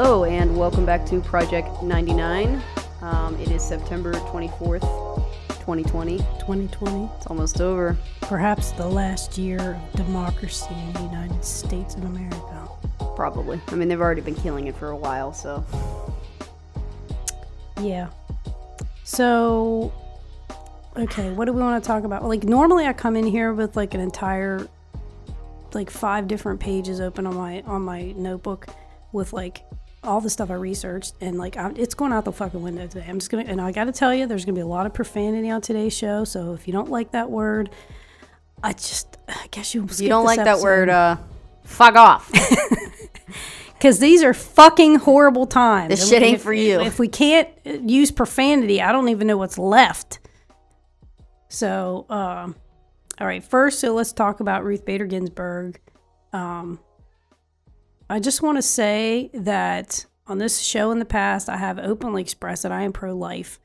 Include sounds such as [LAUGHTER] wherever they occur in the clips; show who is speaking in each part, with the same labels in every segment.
Speaker 1: Hello, and welcome back to Project 99. Um, it is September 24th, 2020.
Speaker 2: 2020,
Speaker 1: It's almost over.
Speaker 2: perhaps the last year of democracy in the United States of America.
Speaker 1: Probably. I mean, they've already been killing it for a while, so.
Speaker 2: Yeah. So, okay, what do we want to talk about? Like, normally I come in here with like an entire, like five different pages open on my on my notebook with like all the stuff I researched, and like I'm, it's going out the fucking window today. I'm just gonna, and I got to tell you, there's gonna be a lot of profanity on today's show. So if you don't like that word, I just, I guess you.
Speaker 1: You don't like that word, uh, fuck off. [LAUGHS] [LAUGHS]
Speaker 2: because these are fucking horrible times.
Speaker 1: This
Speaker 2: And
Speaker 1: shit ain't
Speaker 2: if-
Speaker 1: for you.
Speaker 2: If we can't use profanity, I don't even know what's left. So, um, all right. First, so let's talk about Ruth Bader Ginsburg. Um, I just want to say that on this show in the past, I have openly expressed that I am pro-life,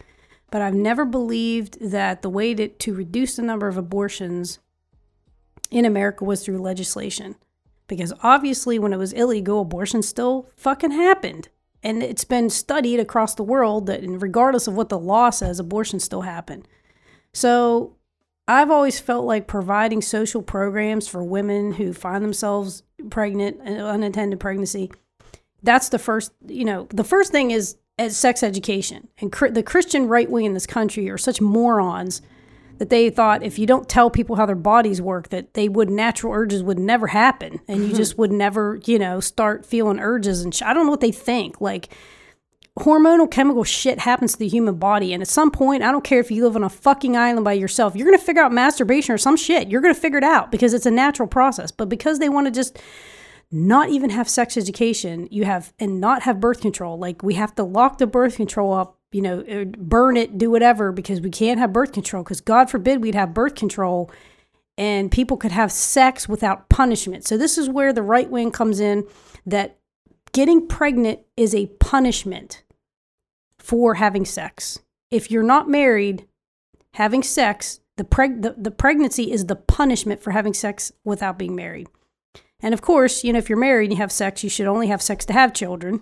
Speaker 2: but I've never believed that the way to, to reduce the number of abortions in America was through legislation. Because obviously when it was illegal abortion still fucking happened. And it's been studied across the world that regardless of what the law says abortion still happened so i've always felt like providing social programs for women who find themselves pregnant uh, and unintended pregnancy that's the first you know the first thing is as sex education. And cr- the christian right wing in this country are such morons that they thought if you don't tell people how their bodies work that they would natural urges would never happen. And you mm-hmm. just would never you know start feeling urges and sh- i don't know what they think. Like hormonal chemical shit happens to the human body and at some point i don't care if you live on a fucking island by yourself you're going to figure out masturbation or some shit. You're going to figure it out because it's a natural process. But because they want to just not even have sex education you have and not have birth control like we have to lock the birth control up you know er, burn it do whatever because we can't have birth control because god forbid we'd have birth control and people could have sex without punishment. So this is where the right wing comes in that getting pregnant is a punishment for having sex if you're not married having sex the, preg- the, the pregnancy is the punishment for having sex without being married and of course, you know, if you're married and you have sex, you should only have sex to have children.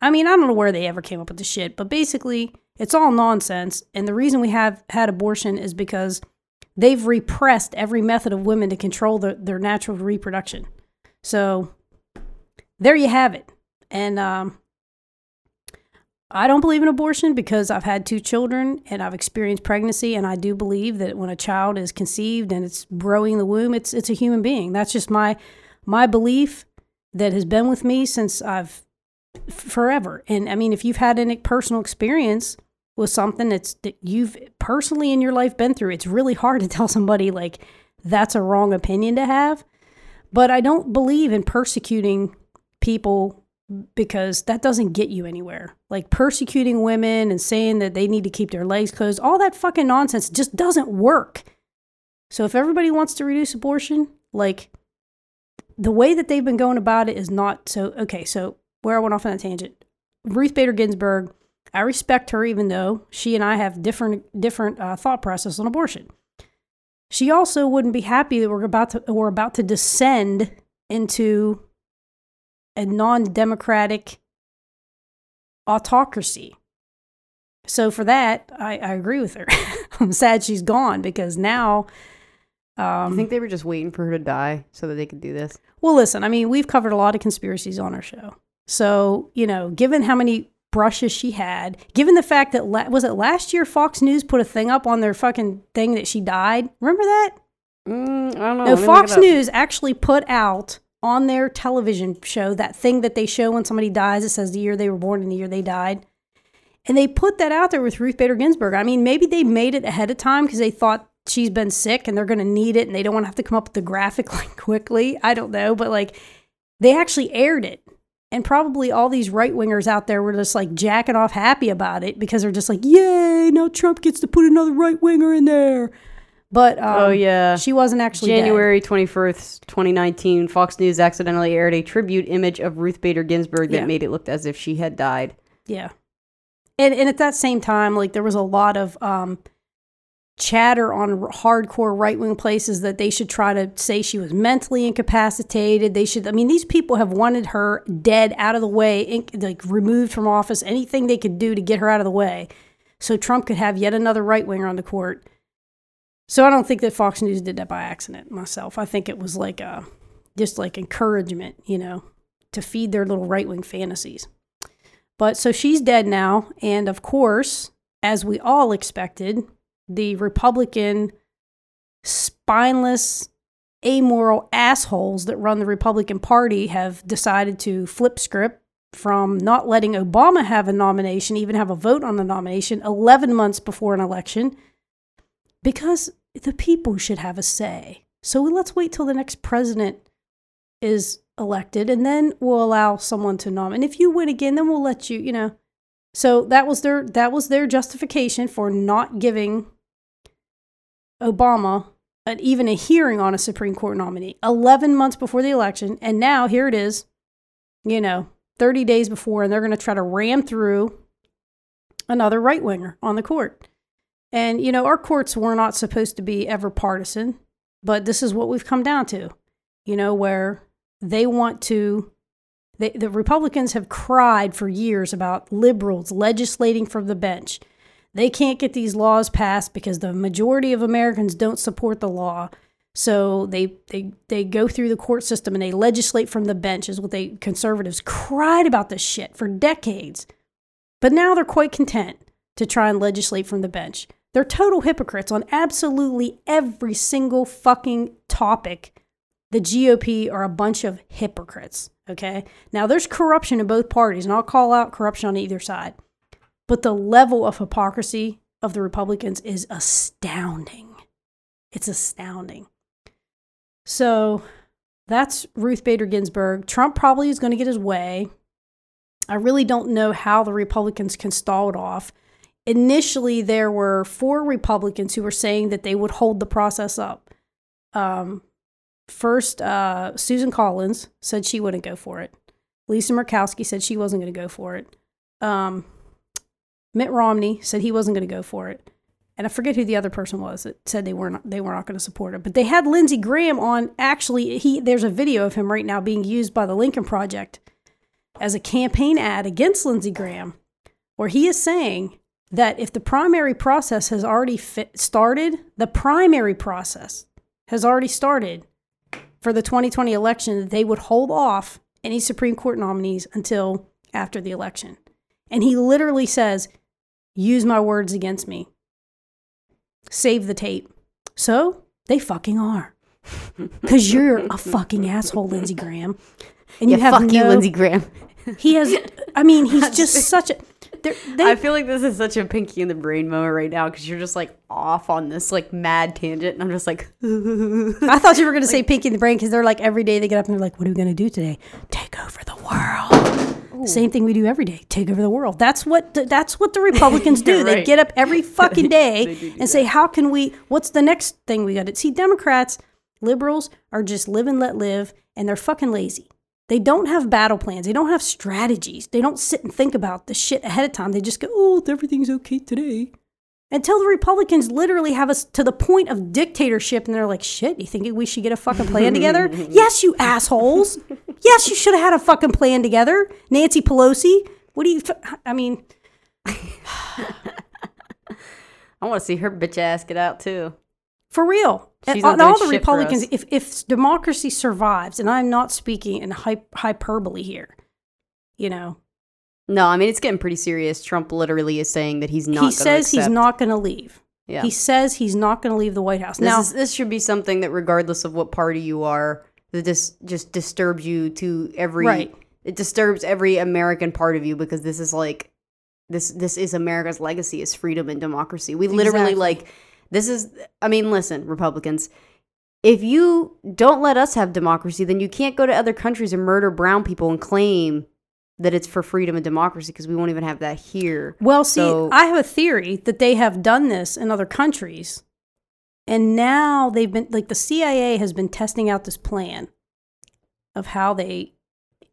Speaker 2: I mean, I don't know where they ever came up with the shit, but basically, it's all nonsense. And the reason we have had abortion is because they've repressed every method of women to control their, their natural reproduction. So there you have it. And um, I don't believe in abortion because I've had two children and I've experienced pregnancy, and I do believe that when a child is conceived and it's growing the womb, it's it's a human being. That's just my my belief that has been with me since I've forever. And I mean, if you've had any personal experience with something that's that you've personally in your life been through, it's really hard to [LAUGHS] tell somebody like that's a wrong opinion to have. But I don't believe in persecuting people because that doesn't get you anywhere. Like persecuting women and saying that they need to keep their legs closed, all that fucking nonsense just doesn't work. So if everybody wants to reduce abortion, like the way that they've been going about it is not so okay. So where I went off on a tangent, Ruth Bader Ginsburg, I respect her even though she and I have different different uh, thought process on abortion. She also wouldn't be happy that we're about to we're about to descend into a non-democratic autocracy. So for that, I, I agree with her. [LAUGHS] I'm sad she's gone because now. Um,
Speaker 1: I think they were just waiting for her to die so that they could do this.
Speaker 2: well, listen, I mean, we've covered a lot of conspiracies on our show. So, you know, given how many brushes she had, given the fact that, la- was it last year Fox News put a thing up on their fucking thing that she died? Remember that?
Speaker 1: Mm, I don't know.
Speaker 2: No,
Speaker 1: Let me look
Speaker 2: Fox. News actually put out on their television show that thing that they show when somebody dies. It says the year they were born and the year they died. And they put that out there with Ruth Bader Ginsburg. I mean, maybe they made it ahead of time because they thought she's been sick and they're going to need it and they don't want to have to come up with the graphic [LAUGHS] like quickly. I don't know. But like, they actually aired it. And probably all these right wingers out there were just like jacking off happy about it because they're just like, yay, now Trump gets to put another right winger in there. But um,
Speaker 1: Oh, yeah.
Speaker 2: she wasn't actually.
Speaker 1: January 21st, 2019, Fox News accidentally aired a tribute image of Ruth Bader Ginsburg that
Speaker 2: Yeah.
Speaker 1: made it look as if she had died.
Speaker 2: Yeah. And and at that same time, like there was a lot of um chatter on hardcore right wing places that they should try to say she was mentally incapacitated. They should, I mean, these people have wanted her dead, out of the way, like removed from office, anything they could do to get her out of the way so Trump could have yet another right winger on the court. So I don't think that Fox News did that by accident myself. I think it was like a, just like encouragement, you know, to feed their little right wing fantasies. But so she's dead now. And of course, as we all expected, the Republican spineless, amoral assholes that run the Republican Party have decided to flip script from not letting Obama have a nomination, even have a vote on the nomination 11 months before an election, because the people should have a say. So let's wait till the next president is elected and then we'll allow someone to nominate. And if you win again, then we'll let you, you know. So that was their that was their justification for not giving Obama an, even a hearing on a Supreme Court nominee 11 months before the election. And now here it is, you know, 30 days before, and they're going to try to ram through another right winger on the court. And, you know, our courts were not supposed to be ever partisan, but this is what we've come down to, you know, where they want to. They, the Republicans have cried for years about liberals legislating from the bench they can't get these laws passed because the majority of Americans don't support the law. So they they they go through the court system and they legislate from the bench is what they conservatives cried about this shit for decades. But now they're quite content to try and legislate from the bench. They're total hypocrites on absolutely every single fucking topic. The GOP are a bunch of hypocrites, okay? Now there's corruption in both parties and I'll call out corruption on either side. But the level of hypocrisy of the Republicans is astounding. It's astounding. So that's Ruth Bader Ginsburg. Trump probably is going to get his way. I really don't know how the Republicans can stall it off. Initially, there were four Republicans who were saying that they would hold the process up. Um, first, uh, Susan Collins said she wouldn't go for it. Lisa Murkowski said she wasn't going to go for it. Um, Mitt Romney said he wasn't going to go for it. And I forget who the other person was that said they were not they were not going to support it. But they had Lindsey Graham on. Actually, he there's a video of him right now being used by the Lincoln Project as a campaign ad against Lindsey Graham, where he is saying that if the primary process has already started, the primary process has already started for the 2020 election, that they would hold off any Supreme Court nominees until after the election. And he literally says use my words against me. Save the tape. So they fucking are. [LAUGHS] Because you're a fucking asshole, Lindsey Graham.
Speaker 1: And you yeah, have fuck no, you, Lindsey Graham.
Speaker 2: he has, I mean, he's [LAUGHS] just such a.
Speaker 1: They, I feel like this is such a Pinky and the Brain moment right now because you're just like off on this like mad tangent, and I'm just like. [LAUGHS]
Speaker 2: I thought you were going to like, say Pinky and the Brain because they're like every day they get up and they're like, "What are we going to do today? Take over the world." Ooh. Same thing we do every day: take over the world. That's what the, that's what the Republicans [LAUGHS] do. right. They get up every [LAUGHS] fucking day do do and that. say, "How can we? What's the next thing we got to see?" Democrats, liberals are just live and let live, and they're fucking lazy. They don't have battle plans. They don't have strategies. They don't sit and think about the shit ahead of time. They just go, "Oh, everything's okay today." Until the Republicans literally have us to the point of dictatorship, and they're like, "Shit, you think we should get a fucking plan together?" [LAUGHS] yes, you assholes. Yes, you should have had a fucking plan together. Nancy Pelosi. What do you, I mean, [LAUGHS]
Speaker 1: I want to see her bitch ass get out too.
Speaker 2: For real. She's and all the Republicans, if, if democracy survives, and I'm not speaking in hyperbole here, you know.
Speaker 1: No, I mean, it's getting pretty serious. Trump literally is saying that he's not
Speaker 2: He says accept. he's not going to leave. Yeah. He says he's not going to leave the White House.
Speaker 1: This
Speaker 2: now,
Speaker 1: is, this should be something that, regardless of what party you are, that this just disturbs you to every right. it disturbs every American part of you because this is like this this is America's legacy is freedom and democracy. We literally exactly. like this is I mean listen, Republicans, if you don't let us have democracy, then you can't go to other countries and murder brown people and claim that it's for freedom and democracy because we won't even have that here.
Speaker 2: Well, see, so, I have a theory that they have done this in other countries and now they've been like the CIA has been testing out this plan of how they,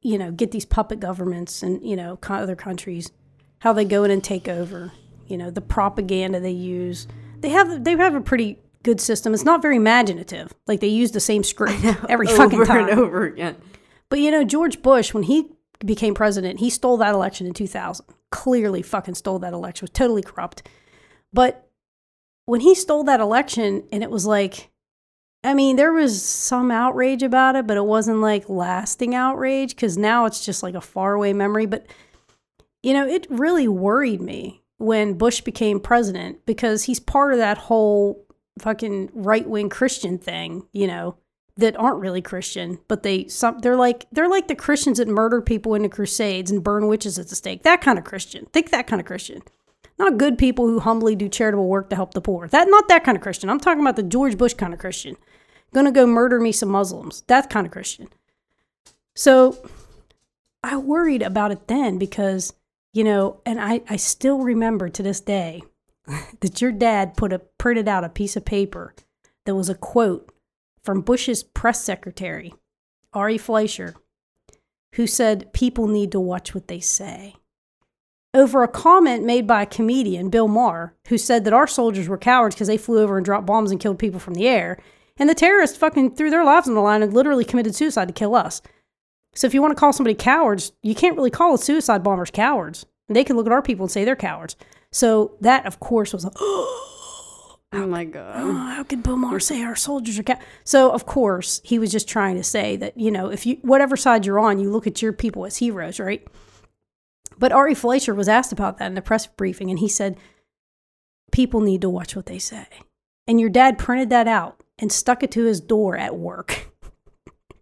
Speaker 2: you know, get these puppet governments and, you know, other countries, how they go in and take over, you know, the propaganda they use, they have they have a pretty good system. It's not very imaginative. Like they use the same script [LAUGHS] every fucking time
Speaker 1: and over again.
Speaker 2: But you know, George Bush, when he became president, he stole that election in 2000. Clearly, fucking stole that election. Was totally corrupt. But when he stole that election, and it was like, I mean, there was some outrage about it, but it wasn't like lasting outrage because now it's just like a faraway memory. But you know, it really worried me when Bush became president because he's part of that whole fucking right wing Christian thing, you know, that aren't really Christian, but they some they're like they're like the Christians that murder people in the Crusades and burn witches at the stake. That kind of Christian. Think that kind of Christian. Not good people who humbly do charitable work to help the poor. That not that kind of Christian. I'm talking about the George Bush kind of Christian. Gonna go murder me some Muslims. That kind of Christian. So I worried about it then because you know, and I, I still remember to this day [LAUGHS] that your dad put a printed out a piece of paper that was a quote from Bush's press secretary, Ari Fleischer, who said people need to watch what they say. Over a comment made by a comedian, Bill Maher, who said that our soldiers were cowards because they flew over and dropped bombs and killed people from the air, and the terrorists fucking threw their lives on the line and literally committed suicide to kill us. So if you want to call somebody cowards, you can't really call the suicide bombers cowards. And they can look at our people and say they're cowards. So that, of course, was a,
Speaker 1: oh my god!
Speaker 2: Oh, how could [GASPS] Maher say our soldiers are cowards? So of course he was just trying to say that you know if you whatever side you're on, you look at your people as heroes, right? But Ari Fleischer was asked about that in the press briefing, and he said people need to watch what they say. And your dad printed that out and stuck it to his door at work.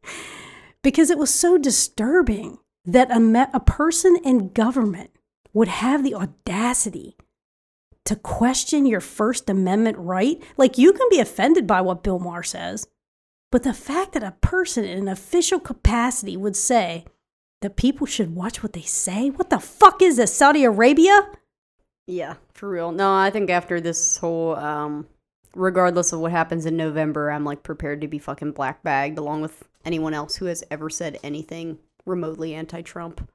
Speaker 2: [LAUGHS] because it was so disturbing that a, me- a person in government would have the audacity to question your First Amendment right. Like, you can be offended by what Bill Maher says, but the fact that a person in an official capacity would say that people should watch what they say, what the fuck is this, Saudi Arabia?
Speaker 1: Yeah, for real. No, I think after this whole, um, regardless of what happens in November, I'm like prepared to be fucking black bagged along with anyone else who has ever said anything remotely anti Trump.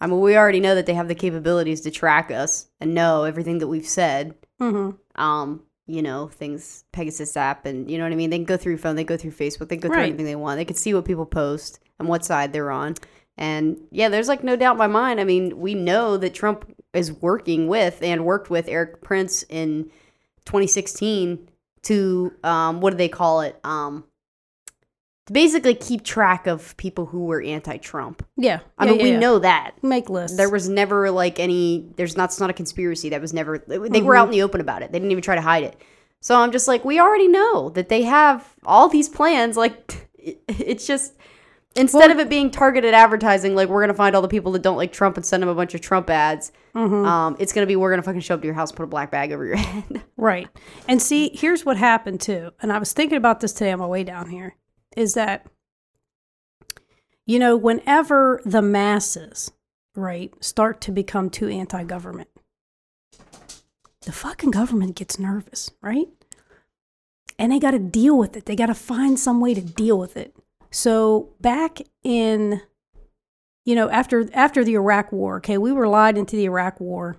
Speaker 1: I mean, we already know that they have the capabilities to track us and know everything that we've said.
Speaker 2: Mm-hmm.
Speaker 1: Um, you know, things, Pegasus app, and you know what I mean? They can go through phone, they go through Facebook, they go through
Speaker 2: Right.
Speaker 1: anything they want. They can see what people post and what side they're on. And yeah, there's like no doubt in my mind. I mean, we know that Trump is working with and worked with Erik Prince in 2016 to, um, what do they call it? Um, to basically keep track of people who were anti-Trump.
Speaker 2: Yeah.
Speaker 1: I
Speaker 2: yeah,
Speaker 1: mean,
Speaker 2: yeah,
Speaker 1: we
Speaker 2: yeah.
Speaker 1: know that.
Speaker 2: Make lists.
Speaker 1: There was never like any. There's not. It's not a conspiracy. That was never. They
Speaker 2: Mm-hmm.
Speaker 1: were out in the open about it. They didn't even try to hide it. So I'm just like, we already know that they have all these plans. Like, [LAUGHS] it's just instead
Speaker 2: Well-
Speaker 1: of it being targeted advertising, like we're gonna find all the people that don't like Trump and send them a bunch of Trump ads.
Speaker 2: Mm-hmm.
Speaker 1: Um, it's gonna be we're gonna fucking show up to your house, and put a black bag over your [LAUGHS] head.
Speaker 2: Right. And see, here's what happened too. And I was thinking about this today on my way down here is that, you know, whenever the masses, right, start to become too anti government, the fucking government gets nervous, right? And they got to deal with it. They got to find some way to deal with it. So back in, you know, after after the Iraq War, okay, we were lied into the Iraq War,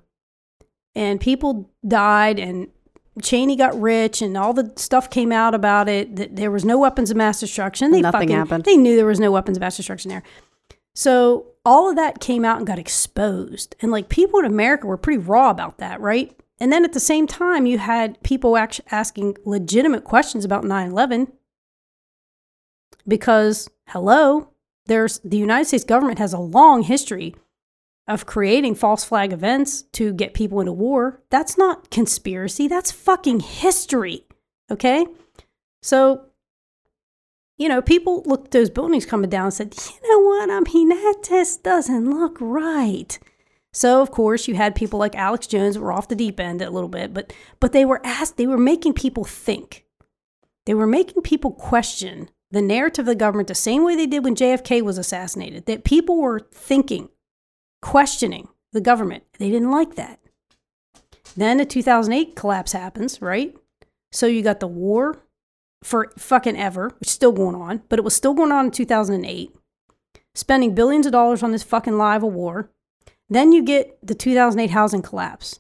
Speaker 2: and people died, and Cheney got rich, and all the stuff came out about it. That there was no weapons of mass destruction. They
Speaker 1: Nothing
Speaker 2: fucking
Speaker 1: happened.
Speaker 2: they knew there was no weapons of mass destruction there. So all of that came out and got exposed, and like people in America were pretty raw about that, right? And then at the same time, you had people act- asking legitimate questions about 9 11 because, hello, there's the United States government has a long history of creating false flag events to get people into war. That's not conspiracy, that's fucking history. Okay? So, you know, people looked at those buildings coming down and said, you know what? I mean, that just doesn't look right. So of course you had people like Alex Jones were off the deep end a little bit, but but they were asked they were making people think. They were making people question the narrative of the government the same way they did when JFK was assassinated. That people were thinking, questioning the government. They didn't like that. Then the 2008 collapse happens, right? So you got the war for fucking ever, which is still going on, but it was still going on in 2008. Spending billions of dollars on this fucking live a war. Then you get the 2008 housing collapse.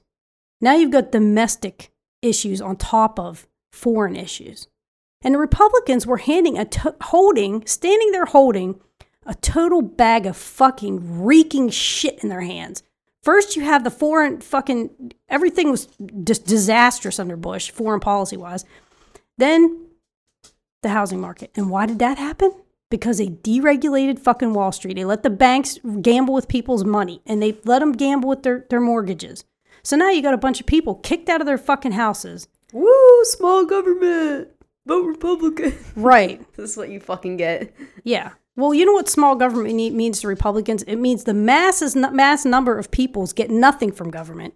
Speaker 2: Now you've got domestic issues on top of foreign issues. And the Republicans were handing a to- holding, standing there holding a total bag of fucking reeking shit in their hands. First, you have the foreign fucking everything was just disastrous under Bush, foreign policy wise. Then the housing market. And why did that happen? Because they deregulated fucking Wall Street. They let the banks gamble with people's money and they let them gamble with their, their mortgages. So now you got a bunch of people kicked out of their fucking houses.
Speaker 1: Woo, small government. Vote Republican.
Speaker 2: Right. [LAUGHS]
Speaker 1: this is what you fucking get.
Speaker 2: Yeah. Well, you know what small government means to Republicans? It means the masses, mass number of peoples get nothing from government.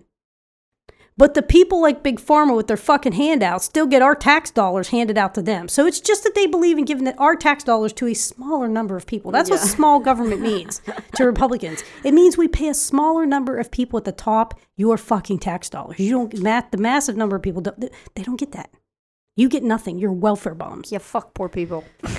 Speaker 2: But the people like Big Pharma with their fucking handouts still get our tax dollars handed out to them. So it's just that they believe in giving our tax dollars to a smaller number of people. That's yeah. what small government means to [LAUGHS] Republicans. It means we pay a smaller number of people at the top your fucking tax dollars. You don't the massive number of people they don't get that. You get nothing. You're welfare bombs.
Speaker 1: Yeah, fuck poor people. [LAUGHS]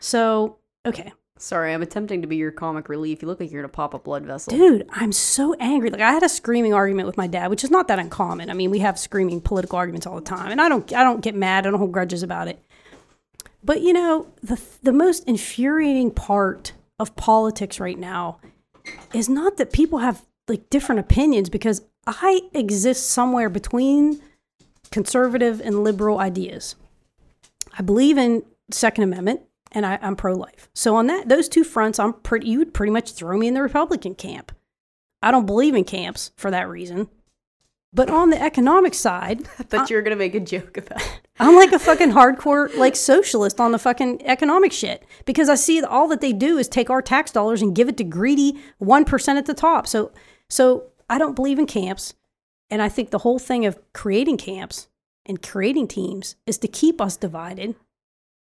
Speaker 2: so, okay.
Speaker 1: Sorry, I'm attempting to be your comic relief. You look like you're gonna pop a blood vessel.
Speaker 2: Dude, I'm so angry. Like I had a screaming argument with my dad, which is not that uncommon. I mean, we have screaming political arguments all the time, and I don't I don't get mad. I don't hold grudges about it. But you know, the the most infuriating part of politics right now is not that people have like different opinions because I exist somewhere between conservative and liberal ideas. I believe in Second Amendment and I, am pro-life. So on that those two fronts, I'm pretty you would pretty much throw me in the Republican camp. I don't believe in camps for that reason. But on the economic side, [LAUGHS]
Speaker 1: I thought I, you were gonna make a joke about it. [LAUGHS]
Speaker 2: I'm like a fucking hardcore like socialist on the fucking economic shit because I see all that they do is take our tax dollars and give it to greedy one percent at the top. So so I don't believe in camps. And I think the whole thing of creating camps and creating teams is to keep us divided.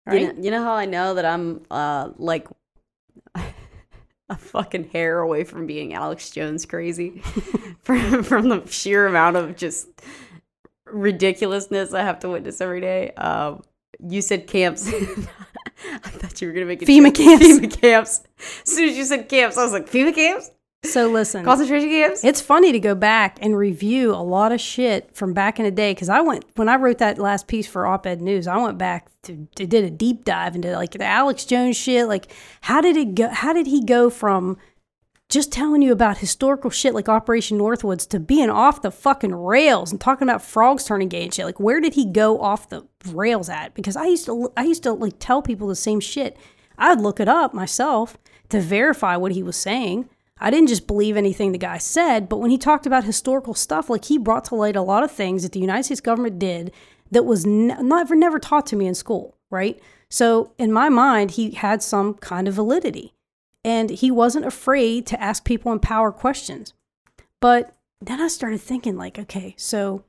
Speaker 1: Right? You know, you know how I know that I'm uh, like [LAUGHS] a fucking hair away from being Alex Jones crazy [LAUGHS] from, from the sheer amount of just ridiculousness I have to witness every day. Um, you said camps. [LAUGHS] I thought you were gonna make it
Speaker 2: FEMA camps.
Speaker 1: FEMA camps. As soon as you said camps, I was like, FEMA camps?
Speaker 2: So listen,
Speaker 1: concentration camps.
Speaker 2: It's funny to go back and review a lot of shit from back in the day because I went when I wrote that last piece for Op-Ed News. I went back to, to did a deep dive into like the Alex Jones shit. Like how did it go? How did he go from just telling you about historical shit like Operation Northwoods to being off the fucking rails and talking about frogs turning gay and shit. Like where did he go off the rails at? Because I used to I used to like tell people the same shit. I'd look it up myself to verify what he was saying. I didn't just believe anything the guy said, but when he talked about historical stuff, like he brought to light a lot of things that the United States government did that was ne- never never taught to me in school, right? So in my mind, he had some kind of validity, and he wasn't afraid to ask people in power questions. But then I started thinking, like, okay, so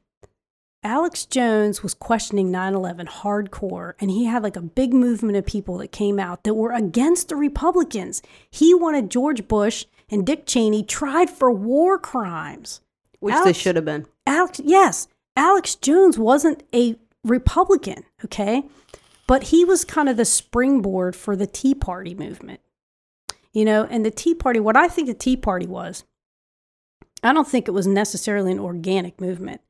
Speaker 2: Alex Jones was questioning 9 11 hardcore, and he had like a big movement of people that came out that were against the Republicans. He wanted George Bush and Dick Cheney tried for war crimes.
Speaker 1: Which Alex, they should have been.
Speaker 2: Alex, yes. Alex Jones wasn't a Republican, okay? But he was kind of the springboard for the Tea Party movement. You know, and the Tea Party, what I think the Tea Party was, I don't think it was necessarily an organic movement.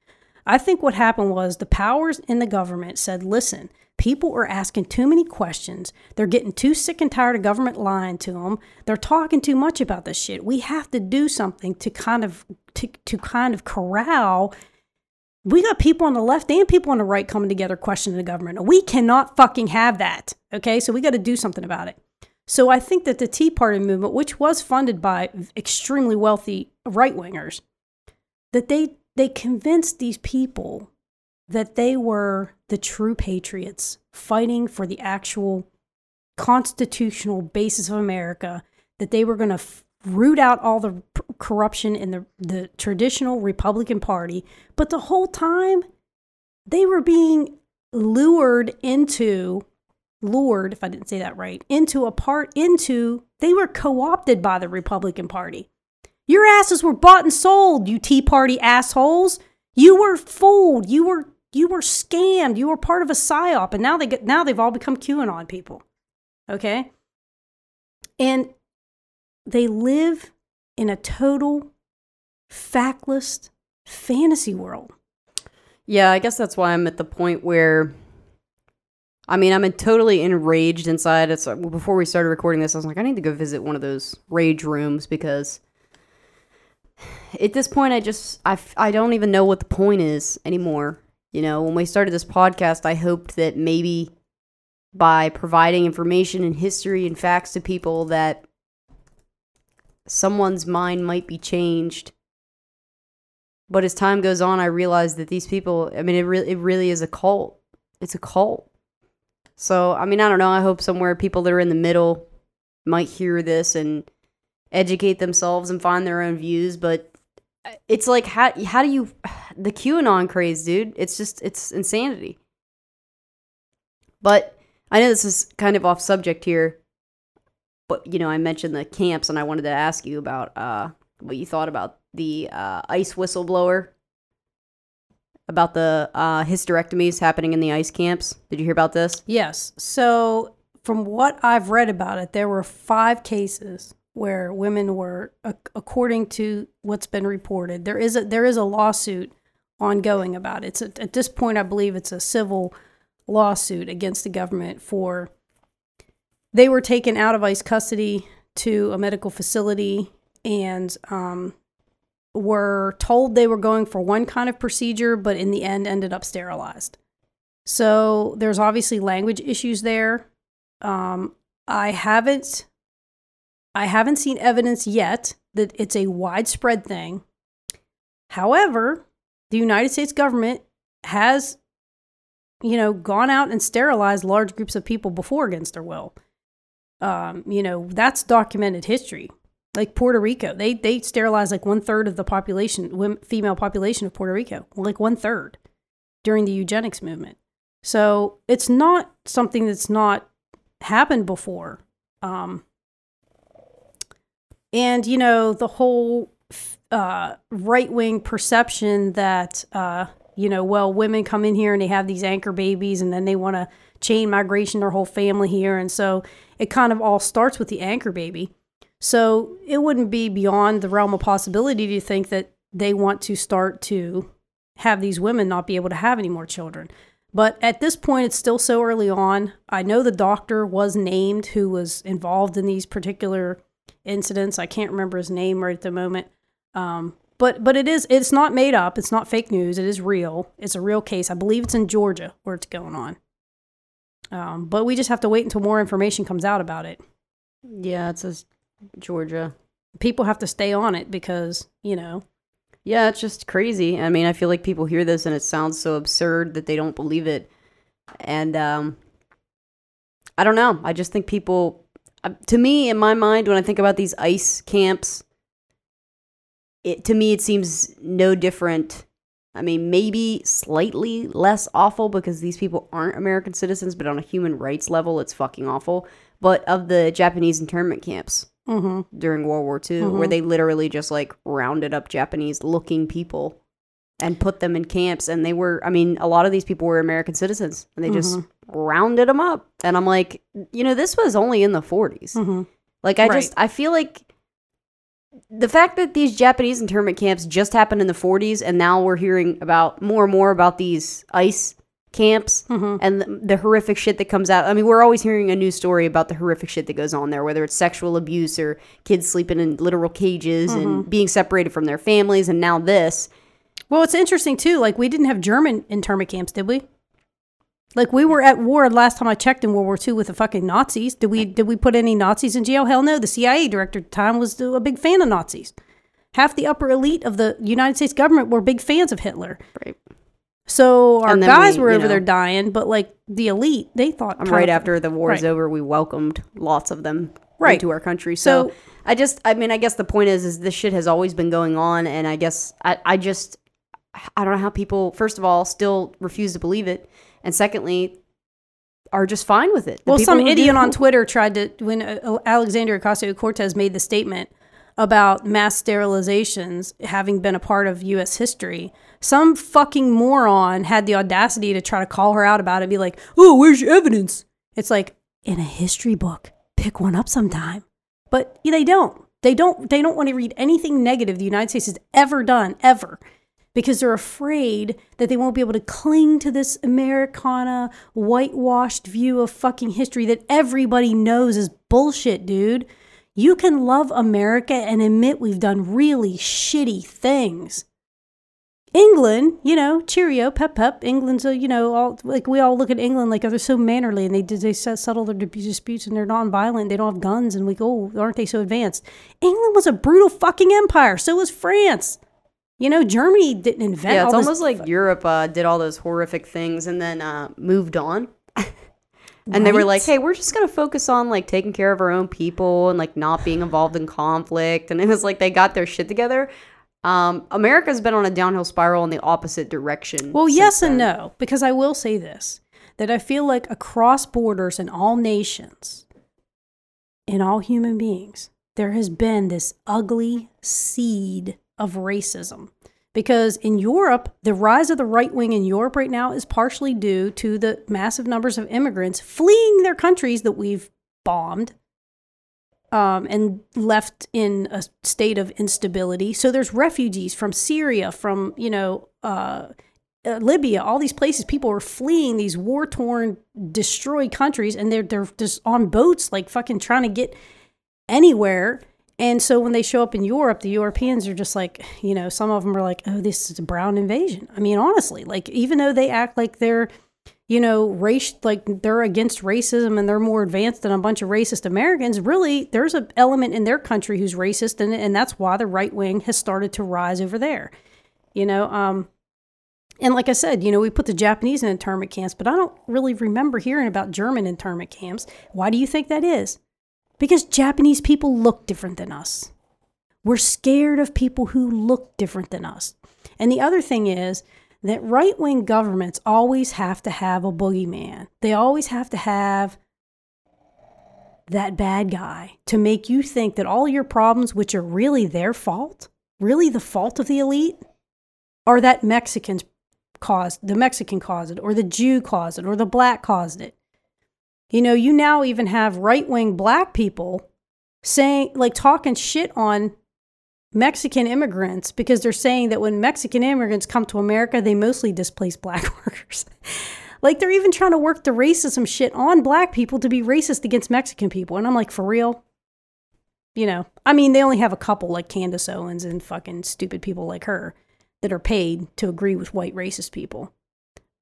Speaker 2: I think what happened was the powers in the government said, listen, People are asking too many questions. They're getting too sick and tired of government lying to them. They're talking too much about this shit. We have to do something to kind of to, to kind of corral we got people on the left and people on the right coming together questioning the government. We cannot fucking have that. Okay? So we got to do something about it. So I think that the Tea Party movement, which was funded by extremely wealthy right wingers, that they they convinced these people that they were the true patriots fighting for the actual constitutional basis of America, that they were going to f- root out all the p- corruption in the, the traditional Republican Party. But the whole time, they were being lured into, lured, if I didn't say that right, into a part, into, they were co opted by the Republican Party. Your asses were bought and sold, you Tea Party assholes. You were fooled. You were you were scammed. You were part of a psyop, and now they get now they've all become QAnon people. Okay, and they live in a total factless, fantasy world.
Speaker 1: Yeah, I guess that's why I'm at the point where I mean, I'm totally enraged inside. It's like, before we started recording this, I was like, I need to go visit one of those rage rooms because at this point, I just I, I don't even know what the point is anymore. You know, when we started this podcast, I hoped that maybe by providing information and history and facts to people that someone's mind might be changed. But as time goes on, I realize that these people, I mean, it really, it really is a cult. It's a cult. So, I mean, I don't know. I hope somewhere people that are in the middle might hear this and educate themselves and find their own views. But it's like, how, how do you, [SIGHS] the QAnon craze, dude? It's just, it's insanity. But I know this is kind of off subject here, but you know, I mentioned the camps, and I wanted to ask you about uh, what you thought about the uh, ICE whistleblower about the uh, hysterectomies happening in the ICE camps. Did you hear about this?
Speaker 2: Yes. So, from what I've read about it, there were five cases where women were, according to what's been reported, there is a there is a lawsuit ongoing about it. It's a, at this point, I believe it's a civil lawsuit against the government for they were taken out of ICE custody to a medical facility and um, were told they were going for one kind of procedure, but in the end ended up sterilized. So there's obviously language issues there. Um, I haven't, I haven't seen evidence yet that it's a widespread thing. However, the United States government has you know, gone out and sterilized large groups of people before against their will. Um, you know, that's documented history. Like Puerto Rico, they they sterilized like one third of the population, female population of Puerto Rico, like one third during the eugenics movement. So it's not something that's not happened before. Um, and you know the whole uh, right wing perception that uh, you know, well, women come in here and they have these anchor babies and then they want to chain migration their whole family here. And so it kind of all starts with the anchor baby. So it wouldn't be beyond the realm of possibility to think that they want to start to have these women not be able to have any more children. But at this point, it's still so early on. I know the doctor was named who was involved in these particular incidents. I can't remember his name right at the moment. Um, but but it is it's not made up. It's not fake news. It is real. It's a real case. I believe it's in Georgia where it's going on. Um, but we just have to wait until more information comes out about it.
Speaker 1: Yeah, it says Georgia.
Speaker 2: People have to stay on it because you know.
Speaker 1: Yeah, it's just crazy. I mean, I feel like people hear this and it sounds so absurd that they don't believe it, and um, I don't know. I just think people, to me, in my mind, when I think about these ICE camps it to me it seems no different. I mean, maybe slightly less awful because these people aren't American citizens, but on a human rights level, it's fucking awful. But of the Japanese internment camps mm-hmm. during World War II, mm-hmm. where they literally just like rounded up Japanese looking people and put them in camps, and they were, I mean, a lot of these people were American citizens, and they just mm-hmm. Rounded them up. And I'm like, you know, this was only in the 40s. Mm-hmm. Like, I right. just, I feel like the fact that these Japanese internment camps just happened in the 40s and now we're hearing about more and more about these ICE camps mm-hmm. and the, the, horrific shit that comes out. I mean, we're always hearing a new story about the horrific shit that goes on there, whether it's sexual abuse or kids sleeping in literal cages mm-hmm. and being separated from their families, and now this.
Speaker 2: Well, it's interesting too. Like, we didn't have German internment camps, did we? Like we were at war last time I checked in World War II with the fucking Nazis. Did we did we put any Nazis in jail? Hell no. The CIA director at the time was a big fan of Nazis. Half the upper elite of the United States government were big fans of Hitler. Right. So our guys we, were over know, there dying, but like the elite, they thought.
Speaker 1: Right after the war is right. over, we welcomed lots of them right. into our country. So, so, I just, I mean, I guess the point is, is this shit has always been going on, and I guess I, I just, I don't know how people, first of all, still refuse to believe it, and secondly are just fine with it.
Speaker 2: The well, some idiot on Twitter tried to when uh, Alexandria Ocasio Cortez made the statement about mass sterilizations having been a part of U.S. history. Some fucking moron had the audacity to try to call her out about it, be like, "Oh, where's your evidence?" It's like in a history book, pick one up sometime. But they don't. They don't. They don't want to read anything negative the United States has ever done, ever because they're afraid that they won't be able to cling to this Americana whitewashed view of fucking history that everybody knows is bullshit, dude. You can love America and admit we've done really shitty things. England, you know, cheerio, pep pep. England's a, you know, all like we all look at England like oh, they're so mannerly and they they settle their disputes and they're non-violent. They don't have guns and we go, oh, aren't they so advanced? England was a brutal fucking empire. So was France. You know, Germany didn't invent.
Speaker 1: Yeah, it's almost like Europe uh, did all those horrific things and then uh, moved on. [LAUGHS] and right? they were like, "Hey, we're just gonna focus on like taking care of our own people and like not being involved in conflict." And it was like they got their shit together. Um, America's been on a downhill spiral in the opposite direction.
Speaker 2: Well, yes then. and no, because I will say this: that I feel like across borders in all nations, in all human beings, there has been this ugly seed of racism. Because in Europe, the rise of the right wing in Europe right now is partially due to the massive numbers of immigrants fleeing their countries that we've bombed um, and left in a state of instability. So there's refugees from Syria, from, you know, uh, uh, Libya, all these places, people are fleeing these war torn, destroyed countries, and they're they're just on boats, like fucking trying to get anywhere. And so when they show up in Europe, the Europeans are just like, you know, some of them are like, oh, this is a brown invasion. I mean, honestly, like, even though they act like they're, you know, race, like they're against racism and they're more advanced than a bunch of racist Americans, really, there's an element in their country who's racist. And, and that's why the right wing has started to rise over there, you know. Um, and like I said, you know, we put the Japanese in internment camps, but I don't really remember hearing about German internment camps. Why do you think that is? Because Japanese people look different than us. We're scared of people who look different than us. And the other thing is that right wing governments always have to have a boogeyman. They always have to have that bad guy to make you think that all your problems, which are really their fault, really the fault of the elite, are that Mexicans caused, the Mexican caused it, or the Jew caused it, or the black caused it. You know, you now even have right wing black people saying, like, talking shit on Mexican immigrants because they're saying that when Mexican immigrants come to America, they mostly displace black [LAUGHS] workers. like, they're even trying to work the racism shit on black people to be racist against Mexican people. And I'm like, for real? You know, I mean, they only have a couple like Candace Owens and fucking stupid people like her that are paid to agree with white racist people.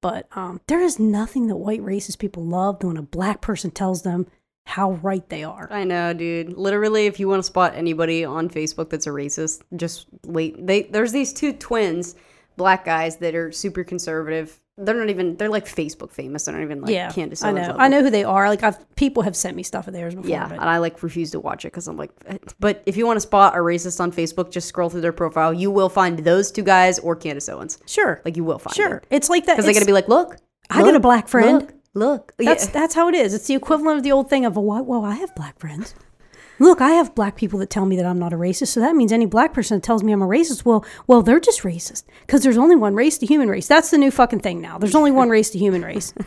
Speaker 2: But um, there is nothing that white racist people love when a black person tells them how right they are.
Speaker 1: I know, dude. Literally, if you want to spot anybody on Facebook that's a racist, just wait. They there's these two twins, black guys that are super conservative, they're not even they're like Facebook famous. They're not even like yeah, Candace.
Speaker 2: I know. Level. I know who they are. Like I've people have sent me stuff of theirs before.
Speaker 1: Yeah, but. and I like refuse to watch it because I'm like. [LAUGHS] But if you want to spot a racist on Facebook, just scroll through their profile. You will find those two guys or Candace Owens.
Speaker 2: Sure,
Speaker 1: like you will find.
Speaker 2: Sure,
Speaker 1: it.
Speaker 2: it's like that
Speaker 1: because they're gonna be like, look,
Speaker 2: I got a black friend.
Speaker 1: Look, look.
Speaker 2: That's yeah. that's how it is. It's the equivalent of the old thing of, well, well, I have black friends. Look, I have black people that tell me that I'm not a racist, so that means any black person that tells me I'm a racist, well, well, they're just racist because there's only one race, the human race. That's the new fucking thing now. There's only one race, the human race. [LAUGHS]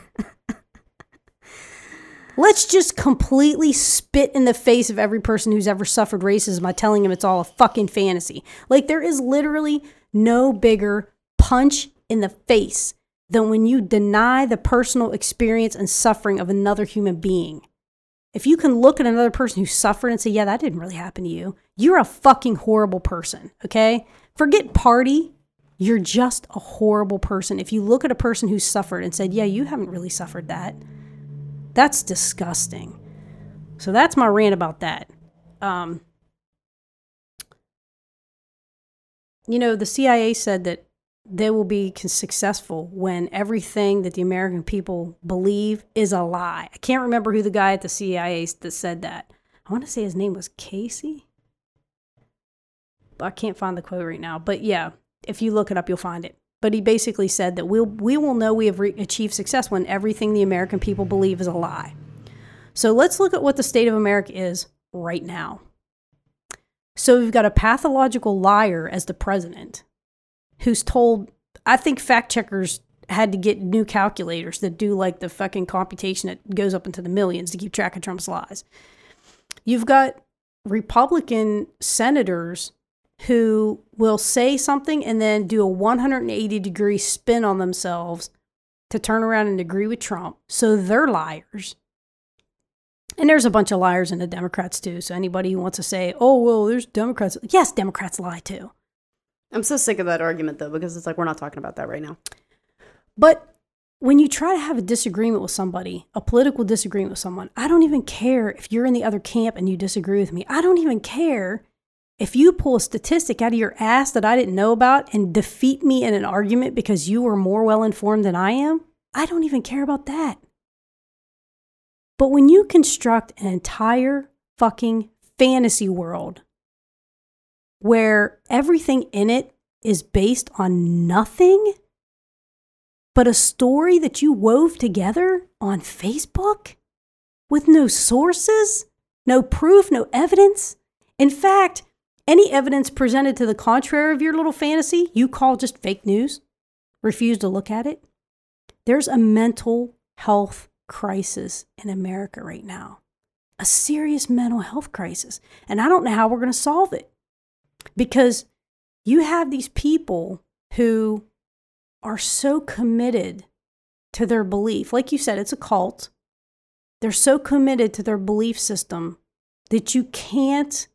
Speaker 2: Let's just completely spit in the face of every person who's ever suffered racism by telling them it's all a fucking fantasy. Like there is literally no bigger punch in the face than when you deny the personal experience and suffering of another human being. If you can look at another person who suffered and say, yeah, that didn't really happen to you, you're a fucking horrible person, okay? Forget party. You're just a horrible person. If you look at a person who suffered and said, yeah, you haven't really suffered that, that's disgusting. So that's my rant about that. Um, you know, the CIA said that they will be successful when everything that the American people believe is a lie. I can't remember who the guy at the CIA that said that. I want to say his name was Casey. I can't find the quote right now, but yeah, if you look it up, you'll find it. But he basically said that we'll, we will know we have re- achieved success when everything the American people believe is a lie. So let's look at what the state of America is right now. So we've got a pathological liar as the president who's told, I think fact checkers had to get new calculators that do like the fucking computation that goes up into the millions to keep track of Trump's lies. You've got Republican senators who will say something and then do a 180 degree spin on themselves to turn around and agree with Trump. So they're liars. And there's a bunch of liars in the Democrats too. So anybody who wants to say, oh, well, there's Democrats. Yes, Democrats lie too.
Speaker 1: I'm so sick of that argument though, because it's like we're not talking about that right now.
Speaker 2: But when you try to have a disagreement with somebody, a political disagreement with someone, I don't even care if you're in the other camp and you disagree with me. I don't even care if you pull a statistic out of your ass that I didn't know about and defeat me in an argument because you were more well informed than I am. I don't even care about that. But when you construct an entire fucking fantasy world where everything in it is based on nothing but a story that you wove together on Facebook with no sources, no proof, no evidence. In fact, any evidence presented to the contrary of your little fantasy, you call just fake news, refuse to look at it. There's a mental health crisis in America right now, a serious mental health crisis. And I don't know how we're going to solve it because you have these people who are so committed to their belief. Like you said, it's a cult. They're so committed to their belief system that you can't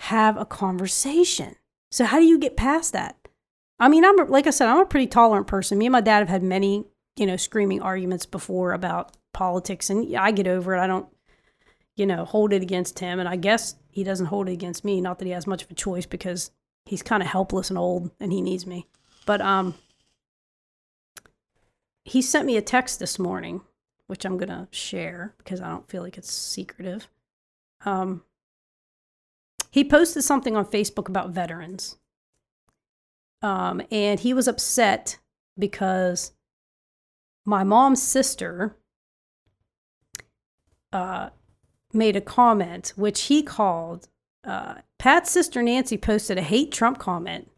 Speaker 2: have a conversation. So, how do you get past that? I mean, I'm like I said, I'm a pretty tolerant person. Me and my dad have had many, you know, screaming arguments before about politics, and I get over it. I don't, you know, hold it against him, and I guess he doesn't hold it against me. Not that he has much of a choice because he's kind of helpless and old, and he needs me. But um, he sent me a text this morning, which I'm gonna share because I don't feel like it's secretive. Um, he posted something on Facebook about veterans. Um, and he was upset because my mom's sister uh, made a comment, which he called uh, Pat's sister Nancy posted a hate Trump comment.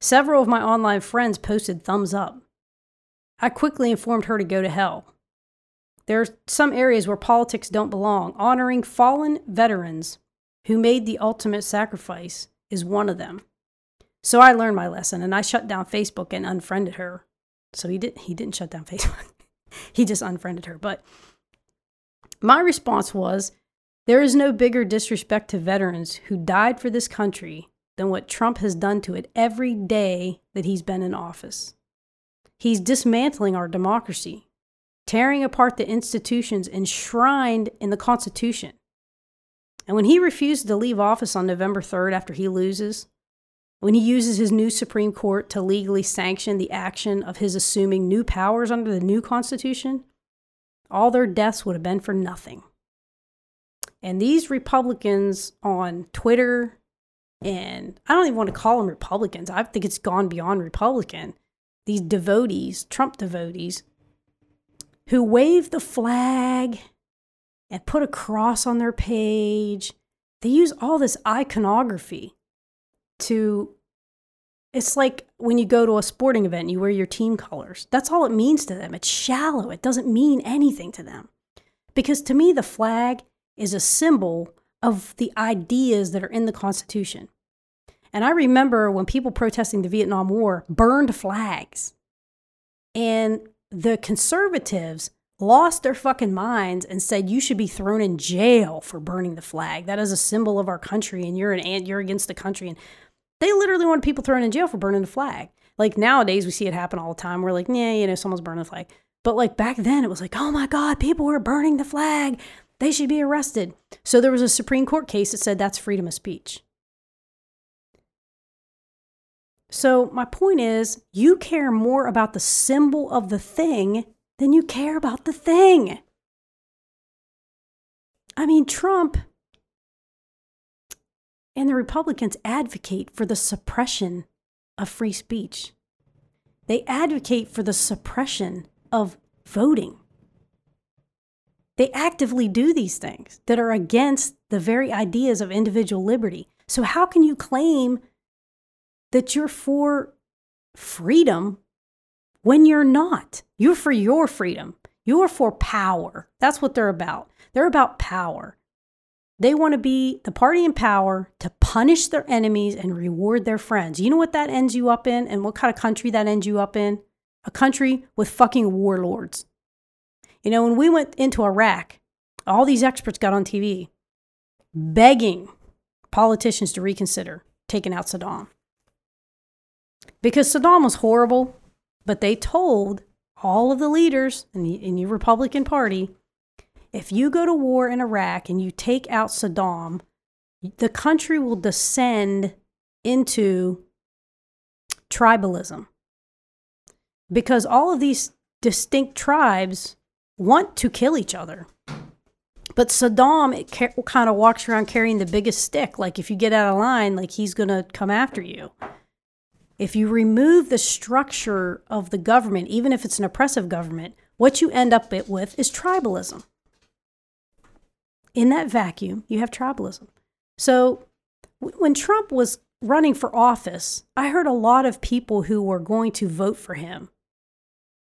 Speaker 2: Several of my online friends posted thumbs up. I quickly informed her to go to hell. There are some areas where politics don't belong. Honoring fallen veterans who made the ultimate sacrifice is one of them. So I learned my lesson and I shut down Facebook and unfriended her. So he did he didn't shut down [LAUGHS] Facebook. he just unfriended her. But my response was there is no bigger disrespect to veterans who died for this country than what Trump has done to it every day that he's been in office. He's dismantling our democracy, tearing apart the institutions enshrined in the Constitution. And when he refuses to leave office on November 3rd after he loses, when he uses his new Supreme Court to legally sanction the action of his assuming new powers under the new Constitution, all their deaths would have been for nothing. And these Republicans on Twitter, and I don't even want to call them Republicans, I think it's gone beyond Republican. These devotees, Trump devotees, who wave the flag and put a cross on their page. They use all this iconography to it's like when you go to a sporting event, and you wear your team colors. That's all it means to them. It's shallow. It doesn't mean anything to them. Because to me, the flag is a symbol of the ideas that are in the Constitution. And I remember when people protesting the Vietnam War burned flags. And the conservatives lost their fucking minds and said you should be thrown in jail for burning the flag. That is a symbol of our country and you're an you're against the country and they literally wanted people thrown in jail for burning the flag. Like nowadays, we see it happen all the time. We're like, yeah, you know, someone's burning the flag. But like back then, it was like, oh my God, people were burning the flag. They should be arrested. So there was a Supreme Court case that said that's freedom of speech. So my point is, you care more about the symbol of the thing than you care about the thing. I mean, Trump and the Republicans advocate for the suppression of free speech. They advocate for the suppression of voting. They actively do these things that are against the very ideas of individual liberty. So, how can you claim that you're for freedom when you're not? You're for your freedom. You're for power. That's what they're about. They're about power. They want to be the party in power to punish their enemies and reward their friends. You know what that ends you up in and what kind of country that ends you up in? A country with fucking warlords. You know, when we went into Iraq, all these experts got on TV begging politicians to reconsider taking out Saddam. Because Saddam was horrible, but they told all of the leaders in, the, in your Republican Party if you go to war in Iraq and you take out Saddam, the country will descend into tribalism. Because all of these distinct tribes want to kill each other. But Saddam it ca- kind of walks around carrying the biggest stick. Like if you get out of line, like he's going to come after you. If you remove the structure of the government, even if it's an oppressive government, what you end up with is tribalism. In that vacuum, you have tribalism. So when Trump was running for office, I heard a lot of people who were going to vote for him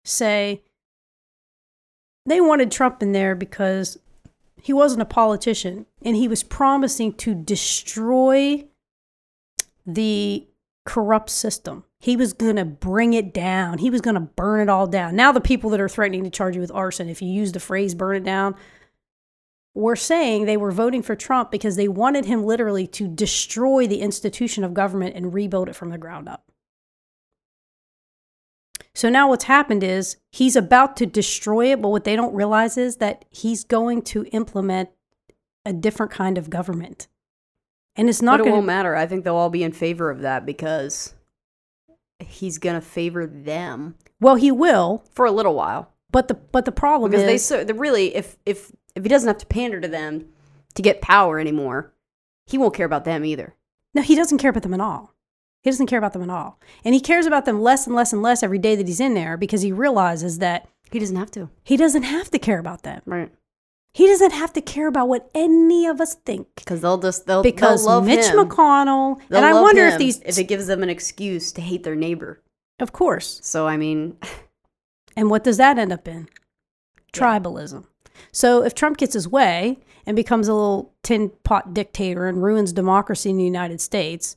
Speaker 2: say they wanted Trump in there because he wasn't a politician and he was promising to destroy the corrupt system. He was going to bring it down. He was going to burn it all down. Now, the people that are threatening to charge you with arson, if you use the phrase burn it down, were saying they were voting for Trump because they wanted him literally to destroy the institution of government and rebuild it from the ground up. So now what's happened is he's about to destroy it, but what they don't realize is that he's going to implement a different kind of government. And it's not
Speaker 1: But it
Speaker 2: going
Speaker 1: won't
Speaker 2: to
Speaker 1: matter. I think they'll all be in favor of that because he's gonna favor them
Speaker 2: Well, he will,
Speaker 1: for a little while.
Speaker 2: but the but the problem
Speaker 1: Because they
Speaker 2: is
Speaker 1: so they really if if if he doesn't have to pander to them to get power anymore, he won't care about them either.
Speaker 2: no, he doesn't care about them at all. He doesn't care about them at all. And he cares about them less and less and less every day that he's in there because he realizes that
Speaker 1: He doesn't have to.
Speaker 2: he doesn't have to care about them.
Speaker 1: Right.
Speaker 2: He doesn't have to care about what any of us think.
Speaker 1: Because they'll just they'll
Speaker 2: Because
Speaker 1: they'll love
Speaker 2: Mitch
Speaker 1: him.
Speaker 2: McConnell,
Speaker 1: They'll
Speaker 2: and I wonder if these,
Speaker 1: if it gives them an excuse to hate their neighbor.
Speaker 2: of course,
Speaker 1: So I mean, [LAUGHS]
Speaker 2: And what does that end up in? Tribalism. So if Trump gets his way and becomes a little tin pot dictator and ruins democracy in the United States,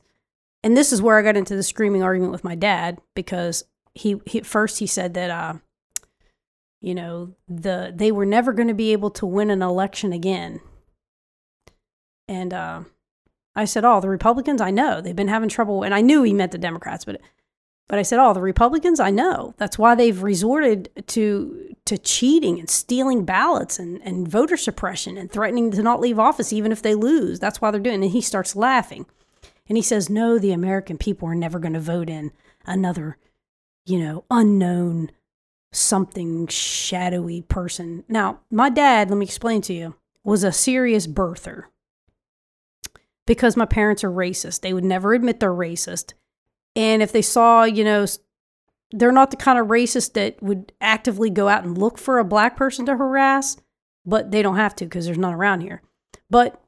Speaker 2: and this is where I got into the screaming argument with my dad because he, he first he said that uh, you know the they were never going to be able to win an election again, and uh, I said, "Oh, the Republicans, I know. They've been having trouble," and I knew he meant the Democrats, but but I said, "Oh, the Republicans, I know. That's why they've resorted to to cheating and stealing ballots and, and voter suppression and threatening to not leave office even if they lose. That's why they're doing." it. And he starts laughing, and he says, "No, the American people are never going to vote in another, you know, unknown." Something shadowy person. Now, my dad, let me explain to you, was a serious birther because my parents are racist. They would never admit they're racist. And if they saw, you know, they're not the kind of racist that would actively go out and look for a black person to harass, but they don't have to because there's none around here. But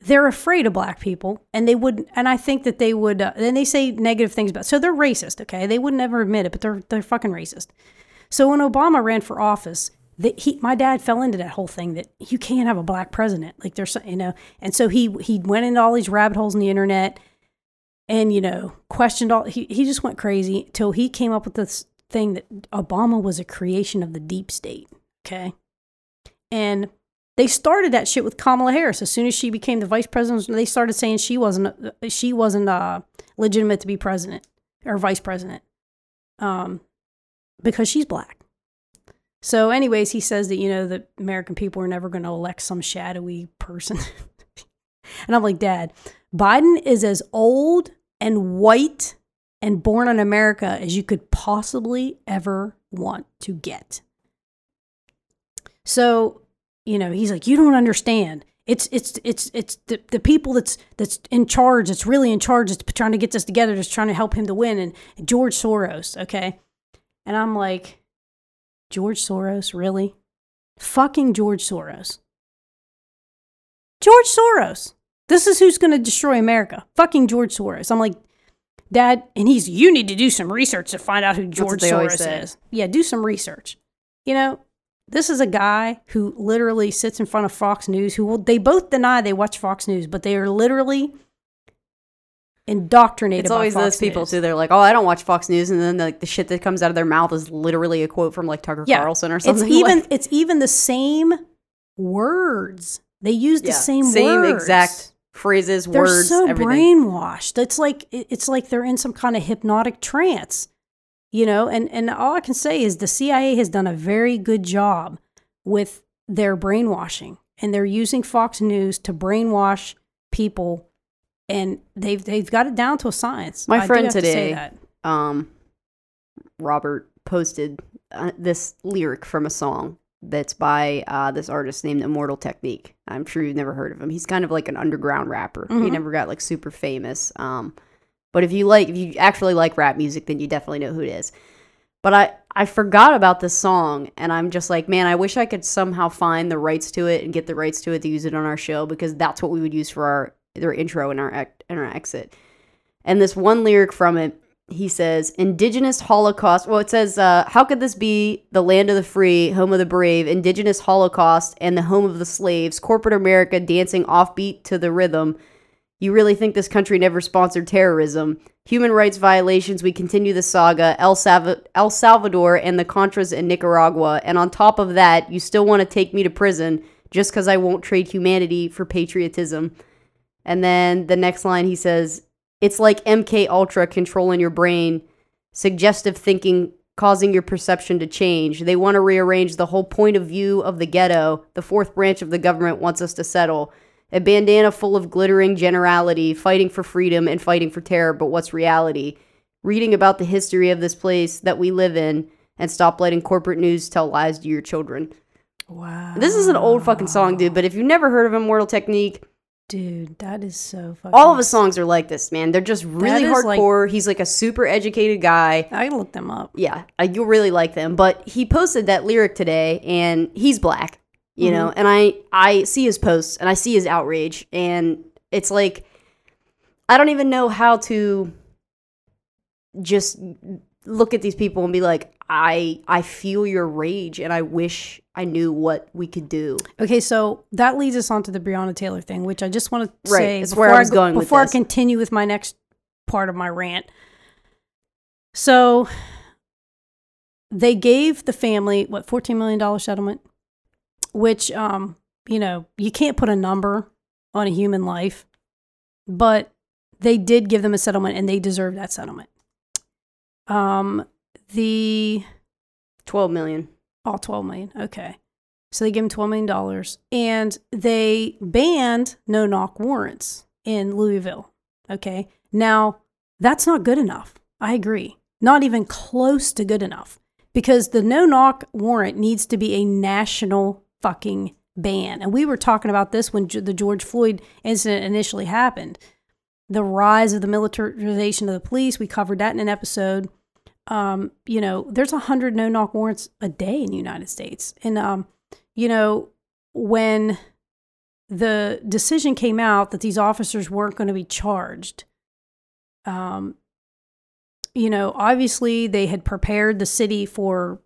Speaker 2: they're afraid of black people and they would and i think that they would uh, then they say negative things about so they're racist okay? They would never admit it but they're they're fucking racist. So when obama ran for office that he my dad fell into that whole thing that you can't have a black president like there's you know? And so he he went into all these rabbit holes in the internet and you know questioned all he, he just went crazy till he came up with this thing that obama was a creation of the deep state okay and they started that shit with Kamala Harris. As soon as she became the vice president, they started saying she wasn't she wasn't uh, legitimate to be president or vice president, um, because she's black. So, anyways, he says that you know the American people are never going to elect some shadowy person, [LAUGHS] and I'm like, Dad, Biden is as old and white and born in America as you could possibly ever want to get. So you know he's like you don't understand. It's it's it's it's the, the people that's that's in charge that's really in charge that's trying to get this together that's trying to help him to win. And, and george soros okay? And i'm like george soros? Really? Fucking george soros. George soros this is who's going to destroy america fucking george soros i'm like dad and he's you need to do some research to find out who george soros is yeah do some research you know this is a guy who literally sits in front of Fox News. Who will, they both deny they watch Fox News, but they are literally indoctrinated.
Speaker 1: It's always those people
Speaker 2: News.
Speaker 1: too. They're like, "Oh, I don't watch Fox News," and then like the shit that comes out of their mouth is literally a quote from like Tucker
Speaker 2: Yeah.
Speaker 1: Carlson or something.
Speaker 2: It's [LAUGHS] even
Speaker 1: like-
Speaker 2: it's even the same words. They use the
Speaker 1: Yeah,
Speaker 2: same
Speaker 1: same
Speaker 2: words.
Speaker 1: exact phrases, words.
Speaker 2: They're so
Speaker 1: everything.
Speaker 2: brainwashed. It's like it's like they're in some kind of hypnotic trance, you know. And and all I can say is the CIA has done a very good job with their brainwashing, and they're using Fox News to brainwash people, and they've they've got it down to a science.
Speaker 1: My
Speaker 2: I
Speaker 1: friend
Speaker 2: to
Speaker 1: today-
Speaker 2: that.
Speaker 1: um, Robert posted uh, this lyric from a song that's by uh, this artist named Immortal Technique. I'm sure you've never heard of him. He's kind of like an underground rapper. He
Speaker 2: Mhm.
Speaker 1: never got like super famous. Um, but if you like, if you actually like rap music, then you definitely know who it is. But I, I forgot about this song, and I'm just like, man, I wish I could somehow find the rights to it and get the rights to it to use it on our show because that's what we would use for our their intro and our and our exit. And this one lyric from it, he says, Indigenous Holocaust. Well, it says, uh, How could this be the land of the free, home of the brave, Indigenous Holocaust, and the home of the slaves, corporate America dancing offbeat to the rhythm? You really think this country never sponsored terrorism? Human rights violations, we continue the saga, El, El Salvador and the Contras in Nicaragua. And on top of that, you still want to take me to prison just because I won't trade humanity for patriotism. And then the next line he says, it's like MK Ultra controlling your brain, suggestive thinking causing your perception to change. They want to rearrange the whole point of view of the ghetto. The fourth branch of the government wants us to settle. A bandana full of glittering generality, fighting for freedom and fighting for terror, but what's reality? Reading about the history of this place that we live in and stop letting corporate news tell lies to your children.
Speaker 2: Wow,
Speaker 1: This is an old fucking song, dude, but if you've never heard of Immortal Technique,
Speaker 2: dude, that is so fucking.
Speaker 1: all of his songs are like this, man. They're just really
Speaker 2: is like-
Speaker 1: hardcore. He's like a super educated guy.
Speaker 2: I look them up.
Speaker 1: Yeah, uh, you'll really like them. But he posted that lyric today, and he's black, you know. And I I see his posts, and I see his outrage, and it's like I don't even know how to just look at these people and be like, I I feel your rage, and I wish I knew what we could do.
Speaker 2: Okay, so that leads us on to the Breonna Taylor thing, which I just want to
Speaker 1: Right,
Speaker 2: say before,
Speaker 1: where I was
Speaker 2: go-
Speaker 1: going with
Speaker 2: before. I continue with my next part of my rant. So they gave the family what fourteen million dollar settlement, which um you know you can't put a number on a human life, but they did give them a settlement and they deserve that settlement. Um, the
Speaker 1: Twelve million.
Speaker 2: all 12 million. Okay. So they give him 12 million dollars and they banned no knock warrants in Louisville. Okay. Now, that's not good enough. I agree. Not even close to good enough because the no knock warrant needs to be a national fucking ban. And we were talking about this when the George Floyd incident initially happened. The rise of the militarization of the police, we covered that in an episode um, you know, there's a hundred no knock warrants a day in the United States. And, um, you know, when the decision came out that these officers weren't going to be charged, um, you know, obviously they had prepared the city for,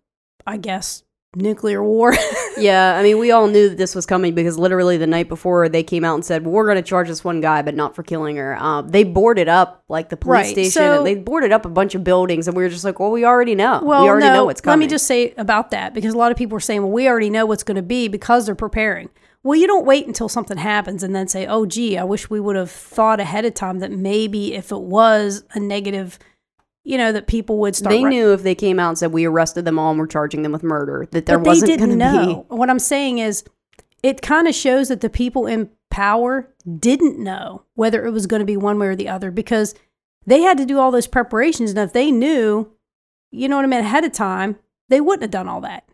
Speaker 2: I guess, nuclear war. [LAUGHS]
Speaker 1: Yeah, I mean, we all knew that this was coming because literally the night before they came out and said, well, "We're going to charge this one guy, but not for killing her." Um, they boarded up like the police
Speaker 2: Right,
Speaker 1: station.
Speaker 2: so-
Speaker 1: and they boarded up a bunch of buildings, and we were just like, "Well, we already know.
Speaker 2: well,
Speaker 1: we already
Speaker 2: no,
Speaker 1: know what's coming."
Speaker 2: Let me just say about that because a lot of people are saying, well, we already know what's going to be because they're preparing. Well, you don't wait until something happens and then say, oh, gee, I wish we would have thought ahead of time that maybe if it was a negative, you know, that people would start.
Speaker 1: they
Speaker 2: re-
Speaker 1: knew if they came out and said we arrested them all and we're charging them with murder that there
Speaker 2: but they
Speaker 1: wasn't
Speaker 2: didn't
Speaker 1: going to
Speaker 2: know. What I'm saying is, it kind of shows that the people in power didn't know whether it was going to be one way or the other because they had to do all those preparations. And if they knew, you know what I mean, ahead of time, they wouldn't have done all that.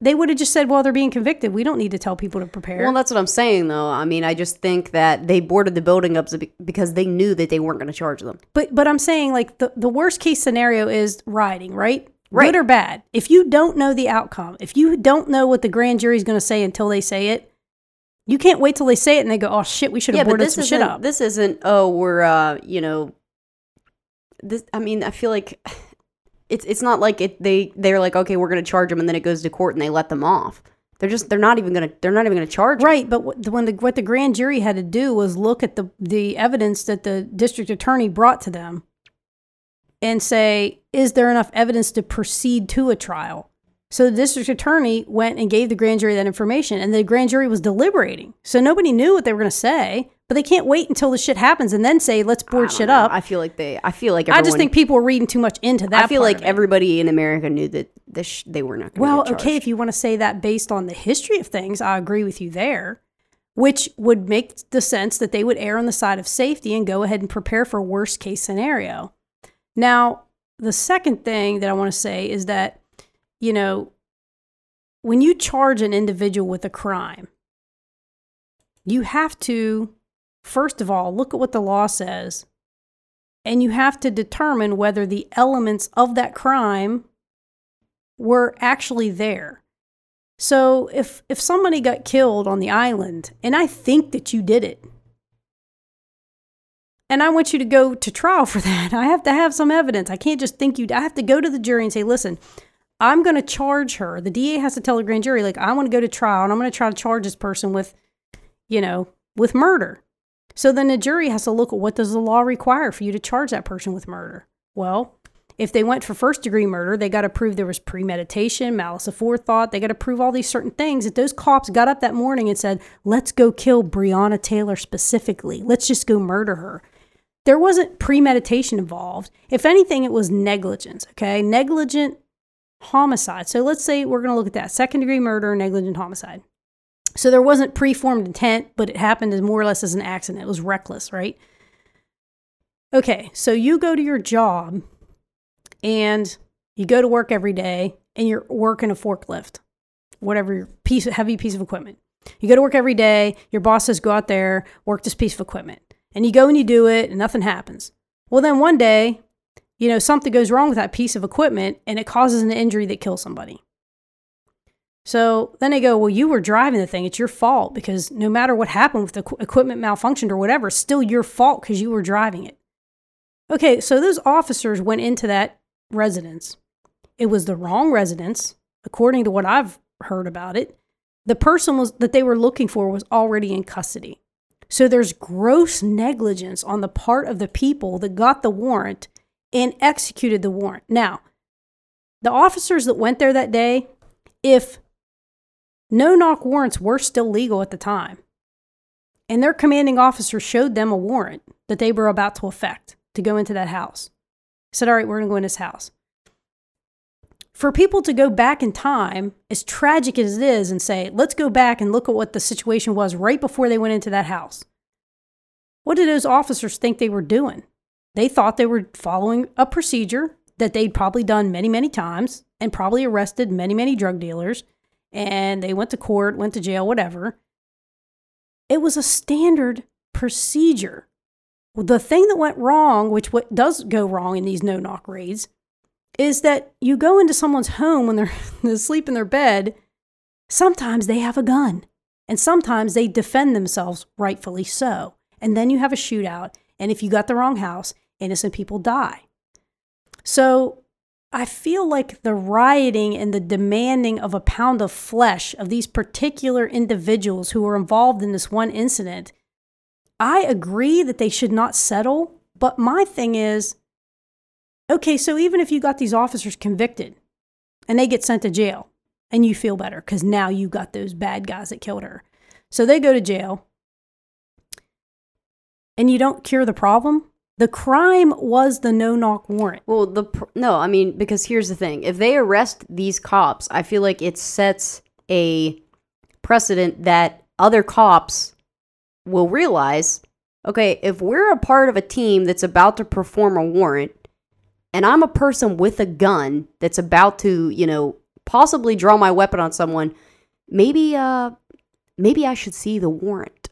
Speaker 2: They would have just said, well, they're being convicted. We don't need to tell people to prepare.
Speaker 1: Well, that's what I'm saying, though. I mean, I just think that they boarded the building up because they knew that they weren't going to charge them.
Speaker 2: But but I'm saying like the, the worst case scenario is rioting, right?
Speaker 1: Right.
Speaker 2: Good or bad. If you don't know the outcome, if you don't know what the grand jury is going to say until they say it, you can't wait till they say it and they go, "Oh shit, we should
Speaker 1: yeah,
Speaker 2: have
Speaker 1: but
Speaker 2: boarded
Speaker 1: this
Speaker 2: some shit up."
Speaker 1: This isn't. Oh, we're uh, you know, this. I mean, I feel like It's it's not like it they they're like okay we're gonna charge them and then it goes to court and they let them off. They're just they're not even gonna they're not even gonna charge.
Speaker 2: Right, but what the, when the what the grand jury had to do was look at the the evidence that the district attorney brought to them and say, is there enough evidence to proceed to a trial? So the district attorney went and gave the grand jury that information, and the grand jury was deliberating. So nobody knew what they were going to say, but they can't wait until the shit happens and then say, "Let's board shit
Speaker 1: know.
Speaker 2: up."
Speaker 1: I feel like they I feel like
Speaker 2: I just think people were reading too much into that.
Speaker 1: I feel like everybody in America knew that this sh- they were not going to Well,
Speaker 2: okay, if you want to say that based on the history of things, I agree with you there, which would make the sense that they would err on the side of safety and go ahead and prepare for worst case scenario. Now, the second thing that I want to say is that, you know, when you charge an individual with a crime, you have to, first of all, look at what the law says, and you have to determine whether the elements of that crime were actually there. So if if somebody got killed on the island and I think that you did it and I want you to go to trial [LAUGHS] for that, I have to have some evidence. I can't just think you I have to go to the jury and say, "Listen, I'm going to charge her." The DA has to tell the grand jury like, "I want to go to trial and I'm going to try to charge this person with you know, with murder." So then the jury has to look at what does the law require for you to charge that person with murder? Well, if they went for first degree murder, they got to prove there was premeditation, malice aforethought. They got to prove all these certain things. If those cops got up that morning and said, let's go kill Breonna Taylor specifically, let's just go murder her. There wasn't premeditation involved. If anything, it was negligence, okay? Negligent homicide. So let's say we're going to look at that second degree murder, negligent homicide. So there wasn't preformed intent, but it happened as more or less as an accident. It was reckless, right? Okay, so you go to your job and you go to work every day and you're working a forklift, whatever your piece heavy piece of equipment. You go to work every day, your boss says go out there, work this piece of equipment. And you go and you do it and nothing happens. Well then one day, you know, something goes wrong with that piece of equipment and it causes an injury that kills somebody. So then they go, Well, you were driving the thing. It's your fault because no matter what happened with the equipment malfunctioned or whatever, it's still your fault because you were driving it. Okay, so those officers went into that residence. It was the wrong residence, according to what I've heard about it. The person was that they were looking for was already in custody. So there's gross negligence on the part of the people that got the warrant and executed the warrant. Now, the officers that went there that day, if no knock warrants were still legal at the time, and their commanding officer showed them a warrant that they were about to effect to go into that house, said, All right, we're going to go in this house. For people to go back in time, as tragic as it is, and say, Let's go back and look at what the situation was right before they went into that house. What did those officers think they were doing? They thought they were following a procedure that they'd probably done many, many times and probably arrested many, many drug dealers. And they went to court, went to jail, whatever. It was a standard procedure. The thing that went wrong, which what does go wrong in these no knock raids, is that you go into someone's home when [LAUGHS] they're asleep in their bed. Sometimes they have a gun, and sometimes they defend themselves, rightfully so. And then you have a shootout, and if you got the wrong house, innocent people die. So I feel like the rioting and the demanding of a pound of flesh of these particular individuals who were involved in this one incident, I agree that they should not settle. But my thing is okay, so even if you got these officers convicted and they get sent to jail and you feel better because now you got those bad guys that killed her. So they go to jail and you don't cure the problem. The crime was the no knock warrant.
Speaker 1: Well, the pr- no, I mean because here's the thing: if they arrest these cops, I feel like it sets a precedent that other cops will realize. Okay, if we're a part of a team that's about to perform a warrant, and I'm a person with a gun that's about to, you know, possibly draw my weapon on someone, maybe, uh, maybe I should see the warrant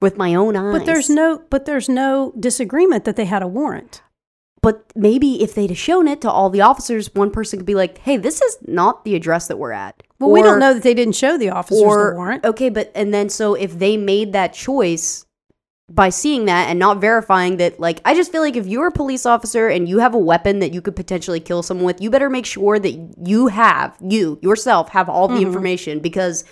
Speaker 1: with my own eyes.
Speaker 2: But there's no but there's no disagreement that they had a warrant.
Speaker 1: But maybe if they'd have shown it to all the officers, one person could be like, "Hey, this is not the address that we're at."
Speaker 2: Well, we don't know that they didn't show the officers
Speaker 1: or
Speaker 2: the warrant.
Speaker 1: okay, but and then so if they made that choice, by seeing that and not verifying that like I just feel like if you're a police officer and you have a weapon that you could potentially kill someone with, you better make sure that you have you yourself have all the
Speaker 2: Mm-hmm.
Speaker 1: information because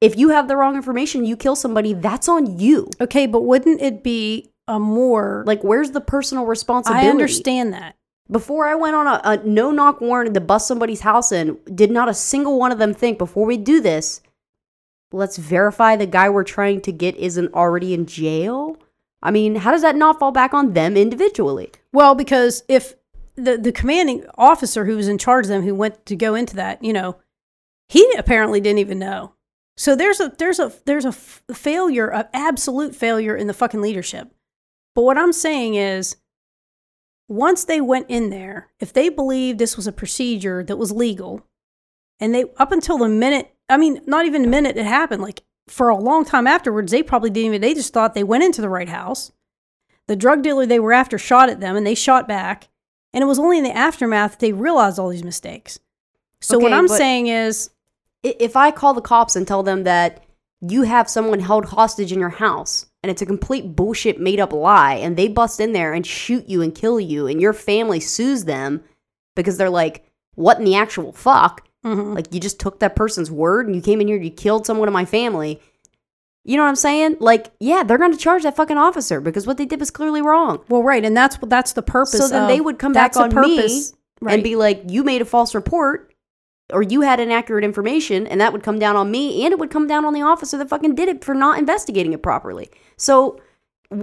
Speaker 1: if you have the wrong information, you kill somebody, that's on you.
Speaker 2: Okay, but wouldn't it be a more
Speaker 1: Like where's the personal responsibility?
Speaker 2: I understand that.
Speaker 1: Before I went on a, a no knock warrant to bust somebody's house in, did not a single one of them think before we do this, let's verify the guy we're trying to get isn't already in jail? I mean, how does that not fall back on them individually?
Speaker 2: Well, because if the the commanding officer who was in charge of them who went to go into that, you know, he apparently didn't even know. So there's a there's a there's a f- failure, an absolute failure in the fucking leadership. But what I'm saying is once they went in there, if they believed this was a procedure that was legal, and they up until the minute, I mean, not even the minute it happened, like for a long time afterwards, they probably didn't even. They just thought they went into the right house. The drug dealer they were after shot at them, and they shot back. And it was only in the aftermath that they realized all these mistakes. So what I'm saying is,
Speaker 1: If I call the cops and tell them that you have someone held hostage in your house and it's a complete bullshit made up lie and they bust in there and shoot you and kill you and your family sues them because they're like, what in the actual fuck?
Speaker 2: Mhm.
Speaker 1: Like you just took that person's word and you came in here, and you killed someone in my family. You know what I'm saying? Like, yeah, they're going to charge that fucking officer because what they did was clearly wrong.
Speaker 2: well, right, and that's what that's the purpose.
Speaker 1: So then they would come back on me
Speaker 2: right.
Speaker 1: and be like, you made a false report or you had inaccurate information, and that would come down on me and it would come down on the officer that fucking did it for not investigating it properly. So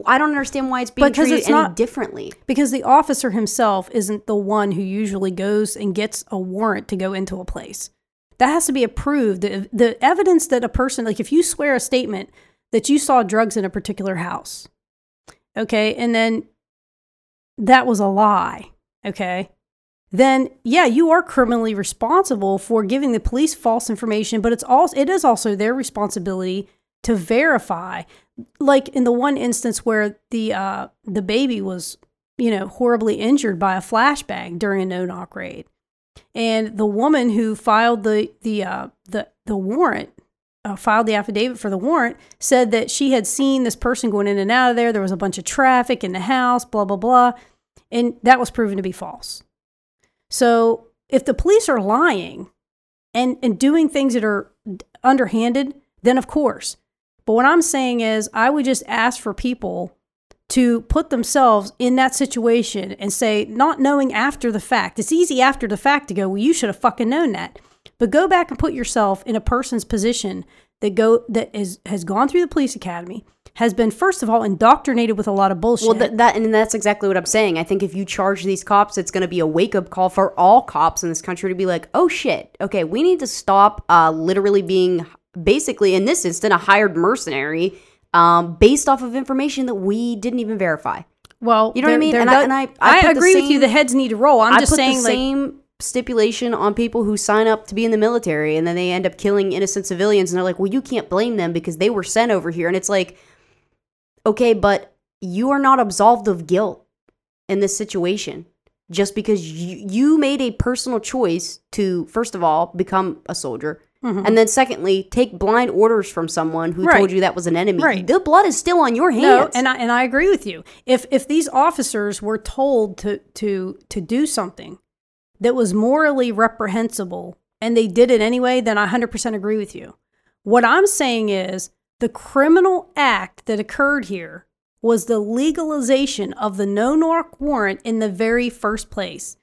Speaker 1: I don't understand why it's being
Speaker 2: Because
Speaker 1: treated
Speaker 2: it's
Speaker 1: any
Speaker 2: not-
Speaker 1: differently.
Speaker 2: because the officer himself isn't the one who usually goes and gets a warrant to go into a place. That has to be approved. The, the evidence that a person, like if you swear a statement that you saw drugs in a particular house, okay, and then that was a lie, okay, then yeah, you are criminally responsible for giving the police false information, but it's also it is also their responsibility to verify. Like in the one instance where the uh, the baby was, you know, horribly injured by a flashbang during a no knock raid, and the woman who filed the the uh, the the warrant uh, filed the affidavit for the warrant said that she had seen this person going in and out of there. There was a bunch of traffic in the house, blah blah blah, and that was proven to be false. So if the police are lying and and doing things that are underhanded, then of course. But what I'm saying is, I would just ask for people to put themselves in that situation and say, not knowing after the fact. It's easy after the fact to go, well, you should have fucking known that. But go back and put yourself in a person's position that go that is has gone through the police academy, has been first of all indoctrinated with a lot of bullshit.
Speaker 1: Well, th- that and that's exactly what I'm saying. I think if you charge these cops, it's going to be a wake up call for all cops in this country to be like, oh shit, okay, we need to stop uh, literally being basically in this instant a hired mercenary um, based off of information that we didn't even verify.
Speaker 2: well,
Speaker 1: You know what I mean? And I- and I- I the
Speaker 2: agree with you. The heads need to roll. I'm
Speaker 1: I
Speaker 2: just
Speaker 1: put
Speaker 2: saying,
Speaker 1: the
Speaker 2: like,
Speaker 1: same stipulation on people who sign up to be in the military and then they end up killing innocent civilians and they're like, well, you can't blame them because they were sent over here. And it's like, okay, but you are not absolved of guilt in this situation just because you, you made a personal choice to, first of all, become a soldier. And then, secondly, take blind orders from someone who
Speaker 2: Mm-hmm. Right.
Speaker 1: told you that was an enemy.
Speaker 2: Right.
Speaker 1: The blood is still on your hands.
Speaker 2: No, and I and I agree with you. If if these officers were told to to to do something that was morally reprehensible and they did it anyway, then I 100% agree with you. What I'm saying is the criminal act that occurred here was the legalization of the no knock warrant in the very first place.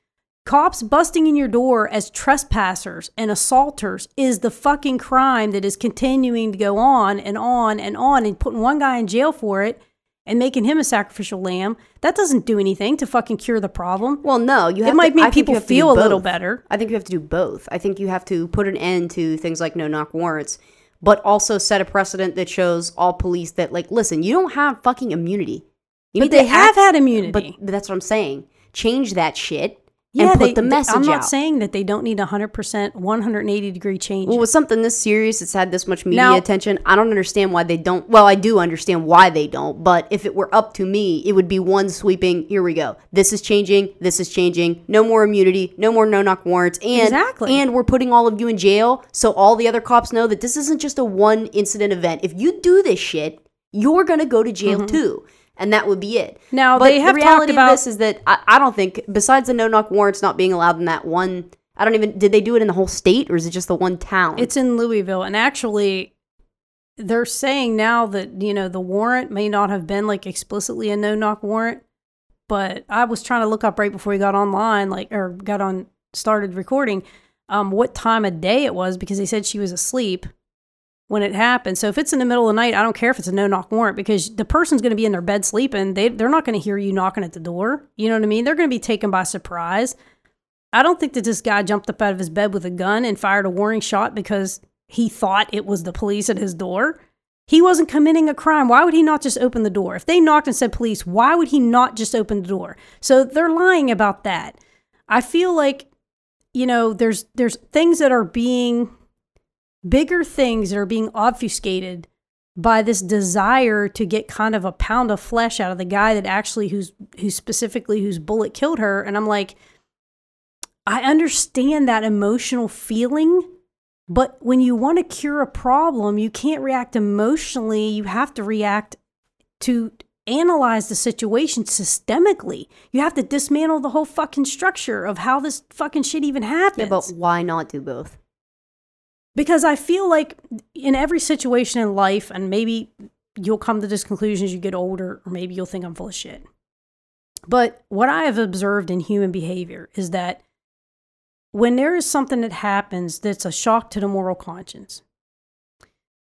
Speaker 2: Cops busting in your door as trespassers and assaulters is the fucking crime that is continuing to go on and on and on and putting one guy in jail for it and making him a sacrificial lamb. That doesn't do anything to fucking cure the problem.
Speaker 1: Well, no, you have
Speaker 2: It might
Speaker 1: to,
Speaker 2: make
Speaker 1: I
Speaker 2: people
Speaker 1: have to do
Speaker 2: feel a little better.
Speaker 1: I think you have to do both. I think you have to put an end to things like no knock warrants, but also set a precedent that shows all police that like, listen, you don't have fucking immunity. You
Speaker 2: But they have
Speaker 1: act-
Speaker 2: had immunity.
Speaker 1: But that's what I'm saying. Change that shit
Speaker 2: yeah,
Speaker 1: and put
Speaker 2: they,
Speaker 1: the
Speaker 2: they-
Speaker 1: message
Speaker 2: I'm not
Speaker 1: out.
Speaker 2: saying that they don't need 100%, 180 degree change.
Speaker 1: well, with something this serious, that's had this much media
Speaker 2: Now-
Speaker 1: attention. I don't understand why they don't. Well, I do understand why they don't, but if it were up to me, it would be one sweeping. Here we go. This is changing. This is changing. No more immunity. No more no knock warrants. And
Speaker 2: Exactly.
Speaker 1: and we're putting all of you in jail, so all the other cops know that this isn't just a one incident event. If you do this shit, you're going to go to jail mm-hmm. too. And that would be it.
Speaker 2: Now,
Speaker 1: but
Speaker 2: they have
Speaker 1: the reality
Speaker 2: about
Speaker 1: of this is that I, I don't think, besides the no knock warrants not being allowed in that one, I don't even, did they do it in the whole state or is it just the one town?
Speaker 2: it's in Louisville, and actually, they're saying now that you know the warrant may not have been like explicitly a no knock warrant, but I was trying to look up right before we got online, like or got on started recording, um, what time of day it was because they said she was asleep when it happens. So if it's in the middle of the night, I don't care if it's a no knock warrant because the person's going to be in their bed sleeping. They they're not going to hear you knocking at the door. You know what I mean? They're going to be taken by surprise. I don't think that this guy jumped up out of his bed with a gun and fired a warning shot because he thought it was the police at his door. He wasn't committing a crime. Why would he not just open the door? If they knocked and said police, why would he not just open the door? So they're lying about that. I feel like you know there's there's things that are being bigger things that are being obfuscated by this desire to get kind of a pound of flesh out of the guy that actually who's who's specifically whose bullet killed her. And I'm like I understand that emotional feeling but when you want to cure a problem you can't react emotionally. You have to react to analyze the situation systemically. You have to dismantle the whole fucking structure of how this fucking shit even happens
Speaker 1: yeah, but why not do both?
Speaker 2: Because I feel like in every situation in life, and maybe you'll come to this conclusion as you get older, or maybe you'll think I'm full of shit. But what I have observed in human behavior is that when there is something that happens that's a shock to the moral conscience,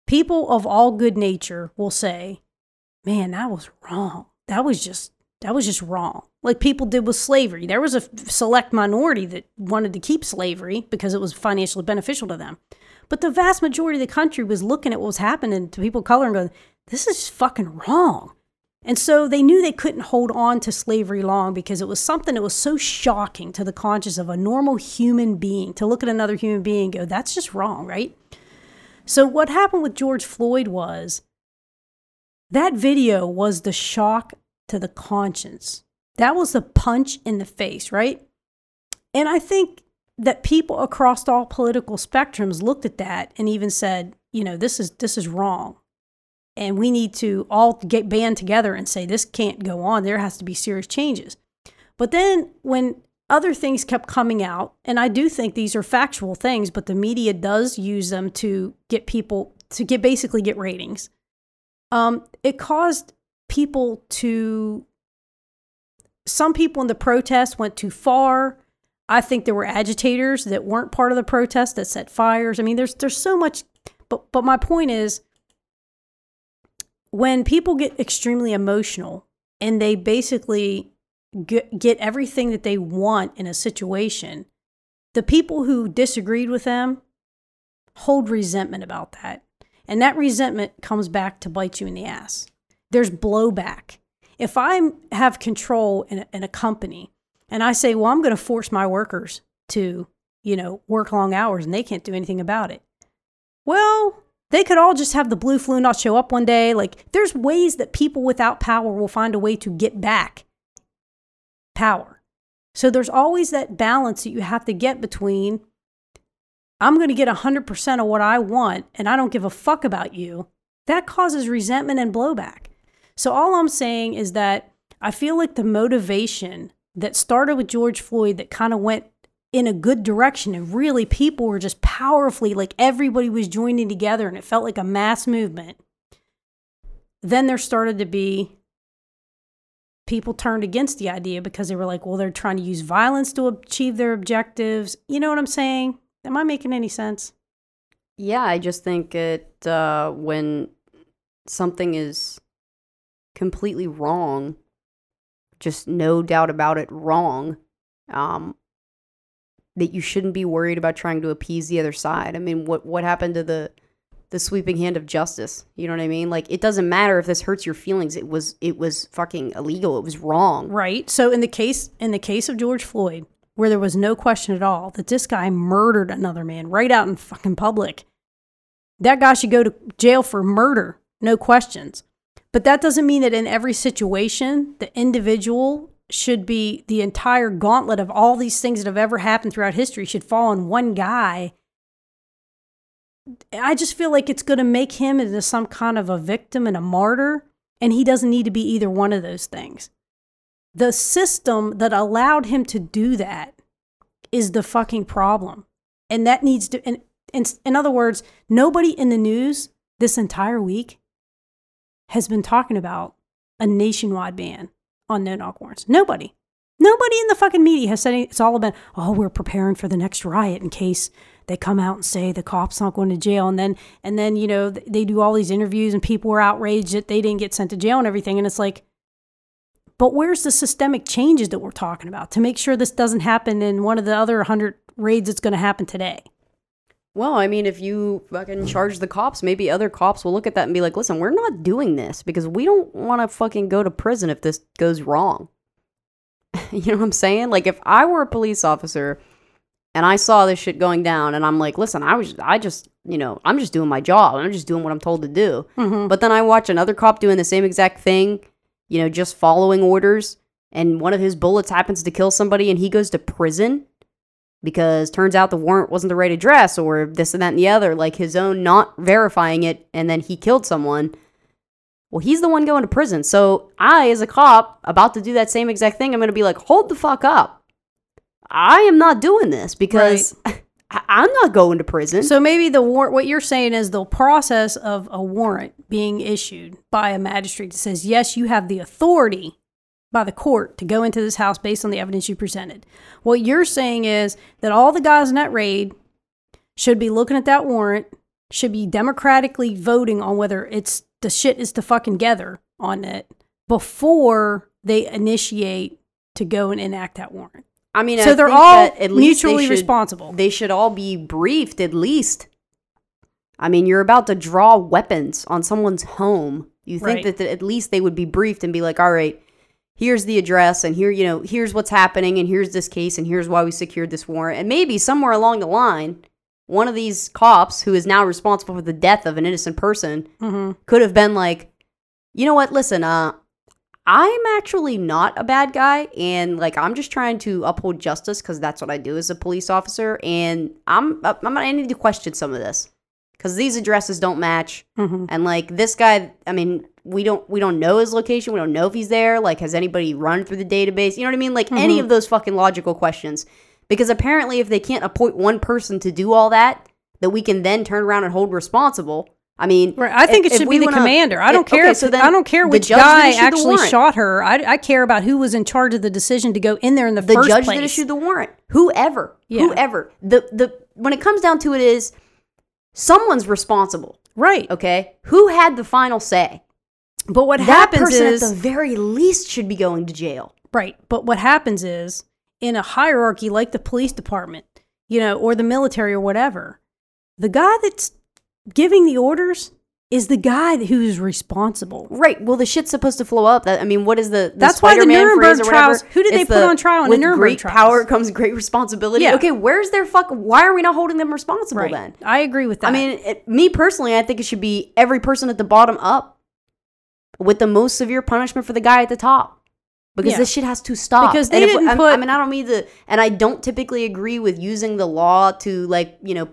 Speaker 2: people of all good nature will say, Man, that was wrong. That was just that was just wrong. Like people did with slavery. There was a select minority that wanted to keep slavery because it was financially beneficial to them. But the vast majority of the country was looking at what was happening to people of color and going, this is fucking wrong. And so they knew they couldn't hold on to slavery long because it was something that was so shocking to the conscience of a normal human being to look at another human being and go, that's just wrong, right? So what happened with George Floyd was that video was the shock to the conscience. That was the punch in the face, right? And I think that people across all political spectrums looked at that and even said, you know, this is this is wrong. And we need to all get band together and say this can't go on. There has to be serious changes. But then when other things kept coming out, and I do think these are factual things, but the media does use them to get people to get basically get ratings. Um, it caused people to some people in the protest went too far. I think there were agitators that weren't part of the protest that set fires. I mean, there's there's so much, but but my point is, when people get extremely emotional and they basically get, get everything that they want in a situation, the people who disagreed with them hold resentment about that, and that resentment comes back to bite you in the ass. There's blowback. If I have control in a, in a company and I say, well, I'm going to force my workers to, you know, work long hours and they can't do anything about it. Well, they could all just have the blue flu not show up one day. Like, there's ways that people without power will find a way to get back power. So there's always that balance that you have to get between I'm going to get 100% of what I want and I don't give a fuck about you. That causes resentment and blowback. So all I'm saying is that I feel like the motivation that started with George Floyd that kind of went in a good direction and really people were just powerfully like everybody was joining together and it felt like a mass movement. Then there started to be people turned against the idea because they were like, well, they're trying to use violence to achieve their objectives. You know what I'm saying? Am I making any sense?
Speaker 1: Yeah, I just think it uh, when something is completely wrong, just no doubt about it, wrong. Um, that you shouldn't be worried about trying to appease the other side. I mean, what what happened to the the sweeping hand of justice? You know what I mean? Like it doesn't matter if this hurts your feelings. It was it was fucking illegal. It was wrong.
Speaker 2: Right. So in the case in the case of George Floyd, where there was no question at all that this guy murdered another man right out in fucking public, that guy should go to jail for murder, no questions. But that doesn't mean that in every situation, the individual should be the entire gauntlet of all these things that have ever happened throughout history should fall on one guy I just feel like it's going to make him into some kind of a victim and a martyr, and he doesn't need to be either one of those things. The system that allowed him to do that is the fucking problem. And that needs to, in other words, nobody in the news this entire week has been talking about a nationwide ban on no knock warrants. Nobody. Nobody in the fucking media has said it's all about, oh, we're preparing for the next riot in case they come out and say the cop's not going to jail. And then, and then, you know, they do all these interviews and people were outraged that they didn't get sent to jail and everything. And it's like, but where's the systemic changes that we're talking about to make sure this doesn't happen in one of the other 100 raids that's going to happen today?
Speaker 1: Well, I mean, if you fucking charge the cops, maybe other cops will look at that and be like, listen, we're not doing this because we don't want to fucking go to prison if this goes wrong. [LAUGHS] you know what I'm saying? Like, if I were a police officer and I saw this shit going down and I'm like, listen, I was, I just, you know, I'm just doing my job. I'm just doing what I'm told to do.
Speaker 2: Mm-hmm.
Speaker 1: But then I watch another cop doing the same exact thing, you know, just following orders, and one of his bullets happens to kill somebody and he goes to prison because turns out the warrant wasn't the right address or this and that and the other, like his own not verifying it, and then he killed someone. Well, he's the one going to prison. So I, as a cop, about to do that same exact thing, I'm going to be like, hold the fuck up. I am not doing this because [LAUGHS] I- I'm not going to prison.
Speaker 2: So maybe the warrant, what you're saying is the process of a warrant being issued by a magistrate that says, yes, you have the authority by the court to go into this house based on the evidence you presented. What you're saying is that all the guys in that raid should be looking at that warrant, should be democratically voting on whether it's the shit is to fucking gather on it before they initiate to go and enact that warrant.
Speaker 1: I mean,
Speaker 2: So
Speaker 1: I
Speaker 2: they're
Speaker 1: think
Speaker 2: all
Speaker 1: that at least they
Speaker 2: mutually
Speaker 1: should-
Speaker 2: responsible.
Speaker 1: They should all be briefed at least. I mean, you're about to draw weapons on someone's home. You think
Speaker 2: Right.
Speaker 1: that, that at least they would be briefed and be like, all right, here's the address and here, you know, here's what's happening and here's this case and here's why we secured this warrant. And maybe somewhere along the line, one of these cops who is now responsible for the death of an innocent person
Speaker 2: Mm-hmm.
Speaker 1: could have been like, you know what, listen, uh, I'm actually not a bad guy, and like I'm just trying to uphold justice because that's what I do as a police officer, and I'm I'm gonna I need to question some of this because these addresses don't match,
Speaker 2: Mm-hmm.
Speaker 1: and like this guy, I mean, we don't we don't know his location, we don't know if he's there. Like, has anybody run through the database? You know what I mean? Like any mm-hmm. of those fucking logical questions, because apparently, if they can't appoint one person to do all that, that we can then turn around and hold responsible. I mean,
Speaker 2: Right. I think
Speaker 1: if-
Speaker 2: it should be the
Speaker 1: wanna-
Speaker 2: commander. I don't care.
Speaker 1: okay,
Speaker 2: if
Speaker 1: so then
Speaker 2: I don't care
Speaker 1: the
Speaker 2: which guy actually shot her. I, I care about who was in charge of the decision to go in there in the,
Speaker 1: the
Speaker 2: first
Speaker 1: judge that issued the warrant whoever
Speaker 2: Yeah.
Speaker 1: whoever the the when it comes down to it is someone's responsible
Speaker 2: right.
Speaker 1: okay who had the final say
Speaker 2: But what
Speaker 1: that
Speaker 2: happens
Speaker 1: person
Speaker 2: is
Speaker 1: at the very least should be going to jail
Speaker 2: right. But what happens is in a hierarchy like the police department, you know, or the military or whatever, the guy that's giving the orders is the guy who's responsible.
Speaker 1: right well the shit's supposed to flow up that i mean what is the, the
Speaker 2: That's why the
Speaker 1: Spider-Man
Speaker 2: Nuremberg
Speaker 1: phrase or whatever?
Speaker 2: trials- who did they
Speaker 1: It's
Speaker 2: put on trial in the Nuremberg
Speaker 1: great
Speaker 2: trials?
Speaker 1: power comes great responsibility
Speaker 2: Yeah.
Speaker 1: okay where's their fuck why are we not holding them responsible then
Speaker 2: I agree with that.
Speaker 1: I mean, it, me personally, I think it should be every person at the bottom up with the most severe punishment for the guy at the top. Because
Speaker 2: Yeah.
Speaker 1: this shit has to stop.
Speaker 2: Because they
Speaker 1: And
Speaker 2: didn't
Speaker 1: I'm-
Speaker 2: put-
Speaker 1: I mean, I don't mean to, and I don't typically agree with using the law to, like, you know,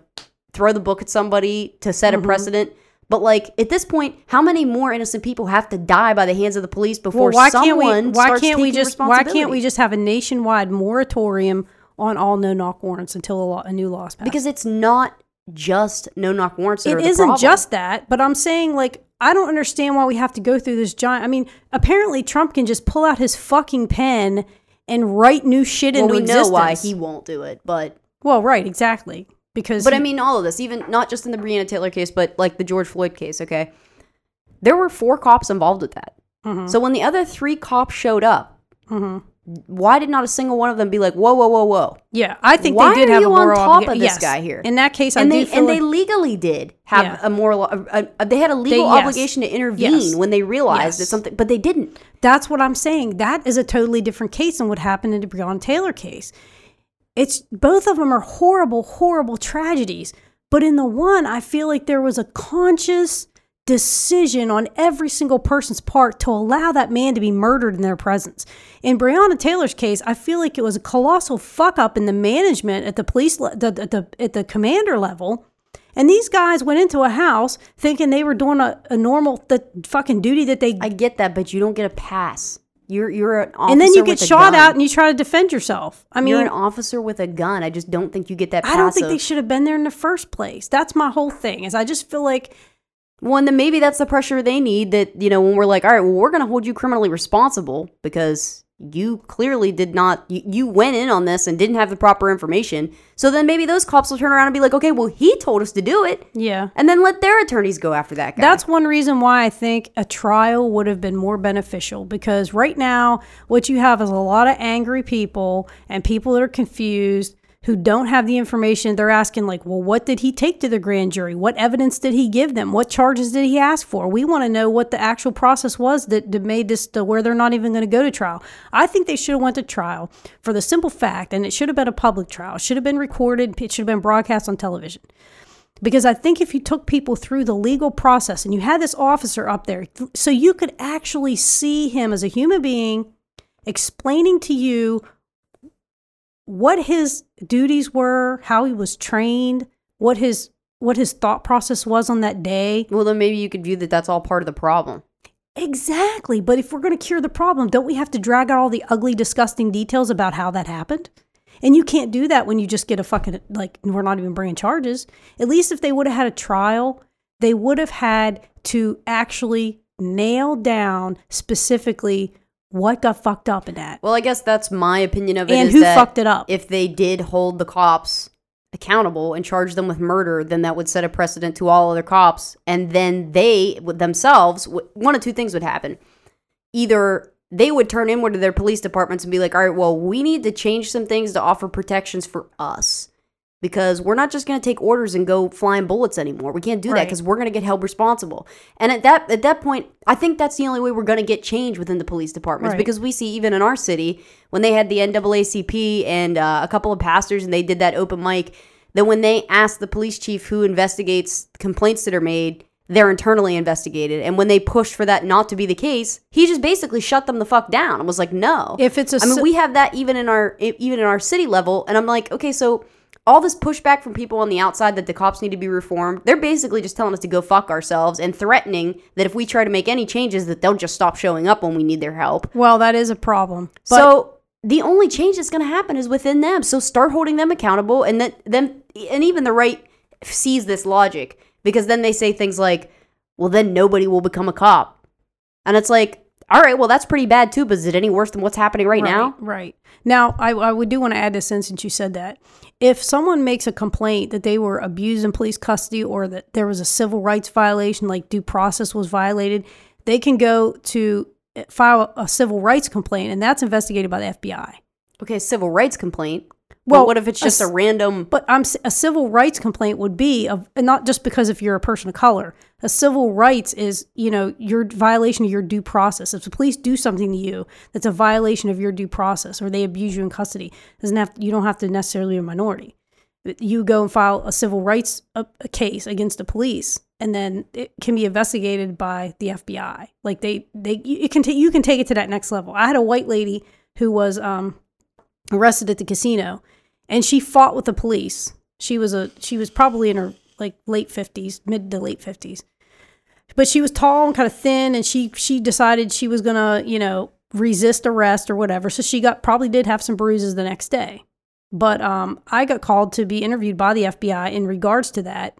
Speaker 1: throw the book at somebody to set
Speaker 2: Mm-hmm.
Speaker 1: a precedent. But like at this point, how many more innocent people have to die by the hands of the police before
Speaker 2: well, why
Speaker 1: someone
Speaker 2: can't we? Why can't we just? Why can't we just have a nationwide moratorium on all no knock warrants until a, law, a new law is passed?
Speaker 1: Because it's not just no knock warrants. That
Speaker 2: it isn't just that, but I'm saying like I don't understand why we have to go through this giant. I mean, apparently Trump can just pull out his fucking pen and write new shit
Speaker 1: Well,
Speaker 2: into
Speaker 1: we
Speaker 2: existence.
Speaker 1: know why he won't do it, but
Speaker 2: Well, right, exactly. Because
Speaker 1: But
Speaker 2: he-
Speaker 1: I mean, all of this, even not just in the Breonna Taylor case, but like the George Floyd case, okay? There were four cops involved with that.
Speaker 2: Mm-hmm.
Speaker 1: So when the other three cops showed up,
Speaker 2: Mhm.
Speaker 1: Why did not a single one of them be like, whoa, whoa, whoa, whoa?
Speaker 2: yeah, I think
Speaker 1: Why
Speaker 2: they did
Speaker 1: are
Speaker 2: have
Speaker 1: you
Speaker 2: a
Speaker 1: on top
Speaker 2: obliga-
Speaker 1: of this
Speaker 2: yes.
Speaker 1: guy here?
Speaker 2: In that case,
Speaker 1: And they and
Speaker 2: like,
Speaker 1: they legally did have
Speaker 2: Yeah.
Speaker 1: a moral. A, a- they had a legal
Speaker 2: yes.
Speaker 1: obligation to intervene
Speaker 2: Yes.
Speaker 1: when they realized that something, but they didn't.
Speaker 2: That's what I'm saying. That is a totally different case than what happened in the Breonna Taylor case. It's both of them are horrible, horrible tragedies. But in the one, I feel like there was a conscious decision on every single person's part to allow that man to be murdered in their presence. In Breonna Taylor's case, I feel like it was a colossal fuck up in the management at the police le- the, the, the, at the commander level And these guys went into a house thinking they were doing a, a normal the fucking duty that they.
Speaker 1: I get that, but you don't get a pass. You're you're an officer
Speaker 2: and then you get shot
Speaker 1: gun.
Speaker 2: out and you try to defend yourself. I mean,
Speaker 1: you're an officer with a gun. I just don't think you get that.
Speaker 2: I don't think they should have been there in the first place. That's my whole thing. Is I just feel like
Speaker 1: Well, and then maybe that's the pressure they need. That you know, when we're like, all right, well, we're going to hold you criminally responsible because you clearly did not. You, you went in on this and didn't have the proper information. So then maybe those cops will turn around and be like, okay, well, he told us to do it,
Speaker 2: yeah.
Speaker 1: and then let their attorneys go after that guy.
Speaker 2: That's one reason why I think a trial would have been more beneficial because right now, what you have is a lot of angry people and people that are confused who don't have the information. They're asking, like, well, what did he take to the grand jury? What evidence did he give them? What charges did he ask for? We want to know what the actual process was that, that made this to where they're not even going to go to trial. I think they should have went to trial for the simple fact, and it should have been a public trial. Should have been recorded. It should have been broadcast on television because I think if you took people through the legal process and you had this officer up there, so you could actually see him as a human being explaining to you what his duties were, how he was trained, what his what his thought process was on that day.
Speaker 1: well, then maybe you could view that that's all part of the problem.
Speaker 2: Exactly. But if we're going to cure the problem, don't we have to drag out all the ugly, disgusting details about how that happened? And you can't do that when you just get a fucking, like, we're not even bringing charges. At least if they would have had a trial, they would have had to actually nail down specifically what got fucked up in that
Speaker 1: Well, I guess that's my opinion of it.
Speaker 2: and who fucked it up.
Speaker 1: If they did hold the cops accountable and charge them with murder, then that would set a precedent to all other cops, and then they would themselves, one of two things would happen: either they would turn inward to their police departments and be like, "All right, well, we need to change some things to offer protections for us." Because we're not just going to take orders and go flying bullets anymore. We can't do that because we're going to get held responsible. And at that at that point, I think that's the only way we're going to get change within the police departments.
Speaker 2: Right.
Speaker 1: Because we see even in our city when they had the NAACP and uh, a couple of pastors and they did that open mic, that when they asked the police chief who investigates complaints that are made, they're internally investigated. And when they pushed for that not to be the case, he just basically shut them the fuck down and was like, no.
Speaker 2: if it's a
Speaker 1: I mean, we have that even in our even in our city level, and I'm like, okay, so all this pushback from people on the outside that the cops need to be reformed, they're basically just telling us to go fuck ourselves and threatening that if we try to make any changes, that they'll just stop showing up when we need their help.
Speaker 2: well, that is a problem.
Speaker 1: So the only change that's going to happen is within them. So start holding them accountable, and then them and even the right sees this logic because then they say things like, "Well, then nobody will become a cop," and it's like, all right, well that's pretty bad too. But is it any worse than what's happening right, now?
Speaker 2: Right. Now, I, I would do want to add this in since you said that. If someone makes a complaint that they were abused in police custody or that there was a civil rights violation, like due process was violated, they can go to eh, file a civil rights complaint, and that's investigated by the FBI.
Speaker 1: Okay, civil rights complaint.
Speaker 2: Well,
Speaker 1: Well, what if it's
Speaker 2: a
Speaker 1: just a,
Speaker 2: s-
Speaker 1: random?
Speaker 2: But I'm a civil rights complaint would be of and not just because if you're a person of color. A civil rights is you know your violation of your due process. If the police do something to you that's a violation of your due process, or they abuse you in custody, doesn't have you don't have to necessarily be a minority. You go and file a civil rights a, a case against the police, and then it can be investigated by the FBI. Like they they it can take you can take it to that next level. I had a white lady who was um arrested at the casino and she fought with the police. She was a she was probably in her like late 50s, mid to late 50s. But she was tall and kind of thin and she she decided she was to, you know, resist arrest or whatever. So she got probably did have some bruises the next day. But um I got called to be interviewed by the FBI in regards to that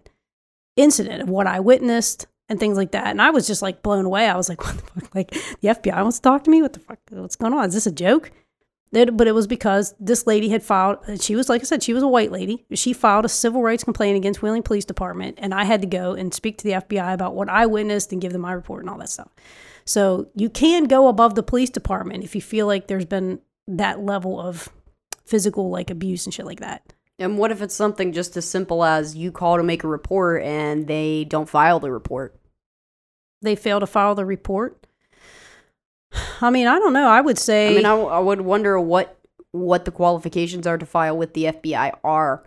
Speaker 2: incident of what I witnessed and things like that. And I was just like blown away. I was like, [LAUGHS] what the fuck? Like the FBI wants to talk to me? What the fuck? What's going on? Is this a joke? It, but it was because this lady had filed, she was, like I said, she was a white lady. She filed a civil rights complaint against Wheeling Police Department. And I had to go and speak to the FBI about what I witnessed and give them my report and all that stuff. So you can go above the police department if you feel like there's been that level of physical like abuse and shit like that.
Speaker 1: And what if it's something just as simple as you call to make a report and they don't file the report?
Speaker 2: They fail to file the report. [SIGHS] I mean, I don't know. I would say
Speaker 1: I mean, I, I would wonder what what the qualifications are to file with the FBI are.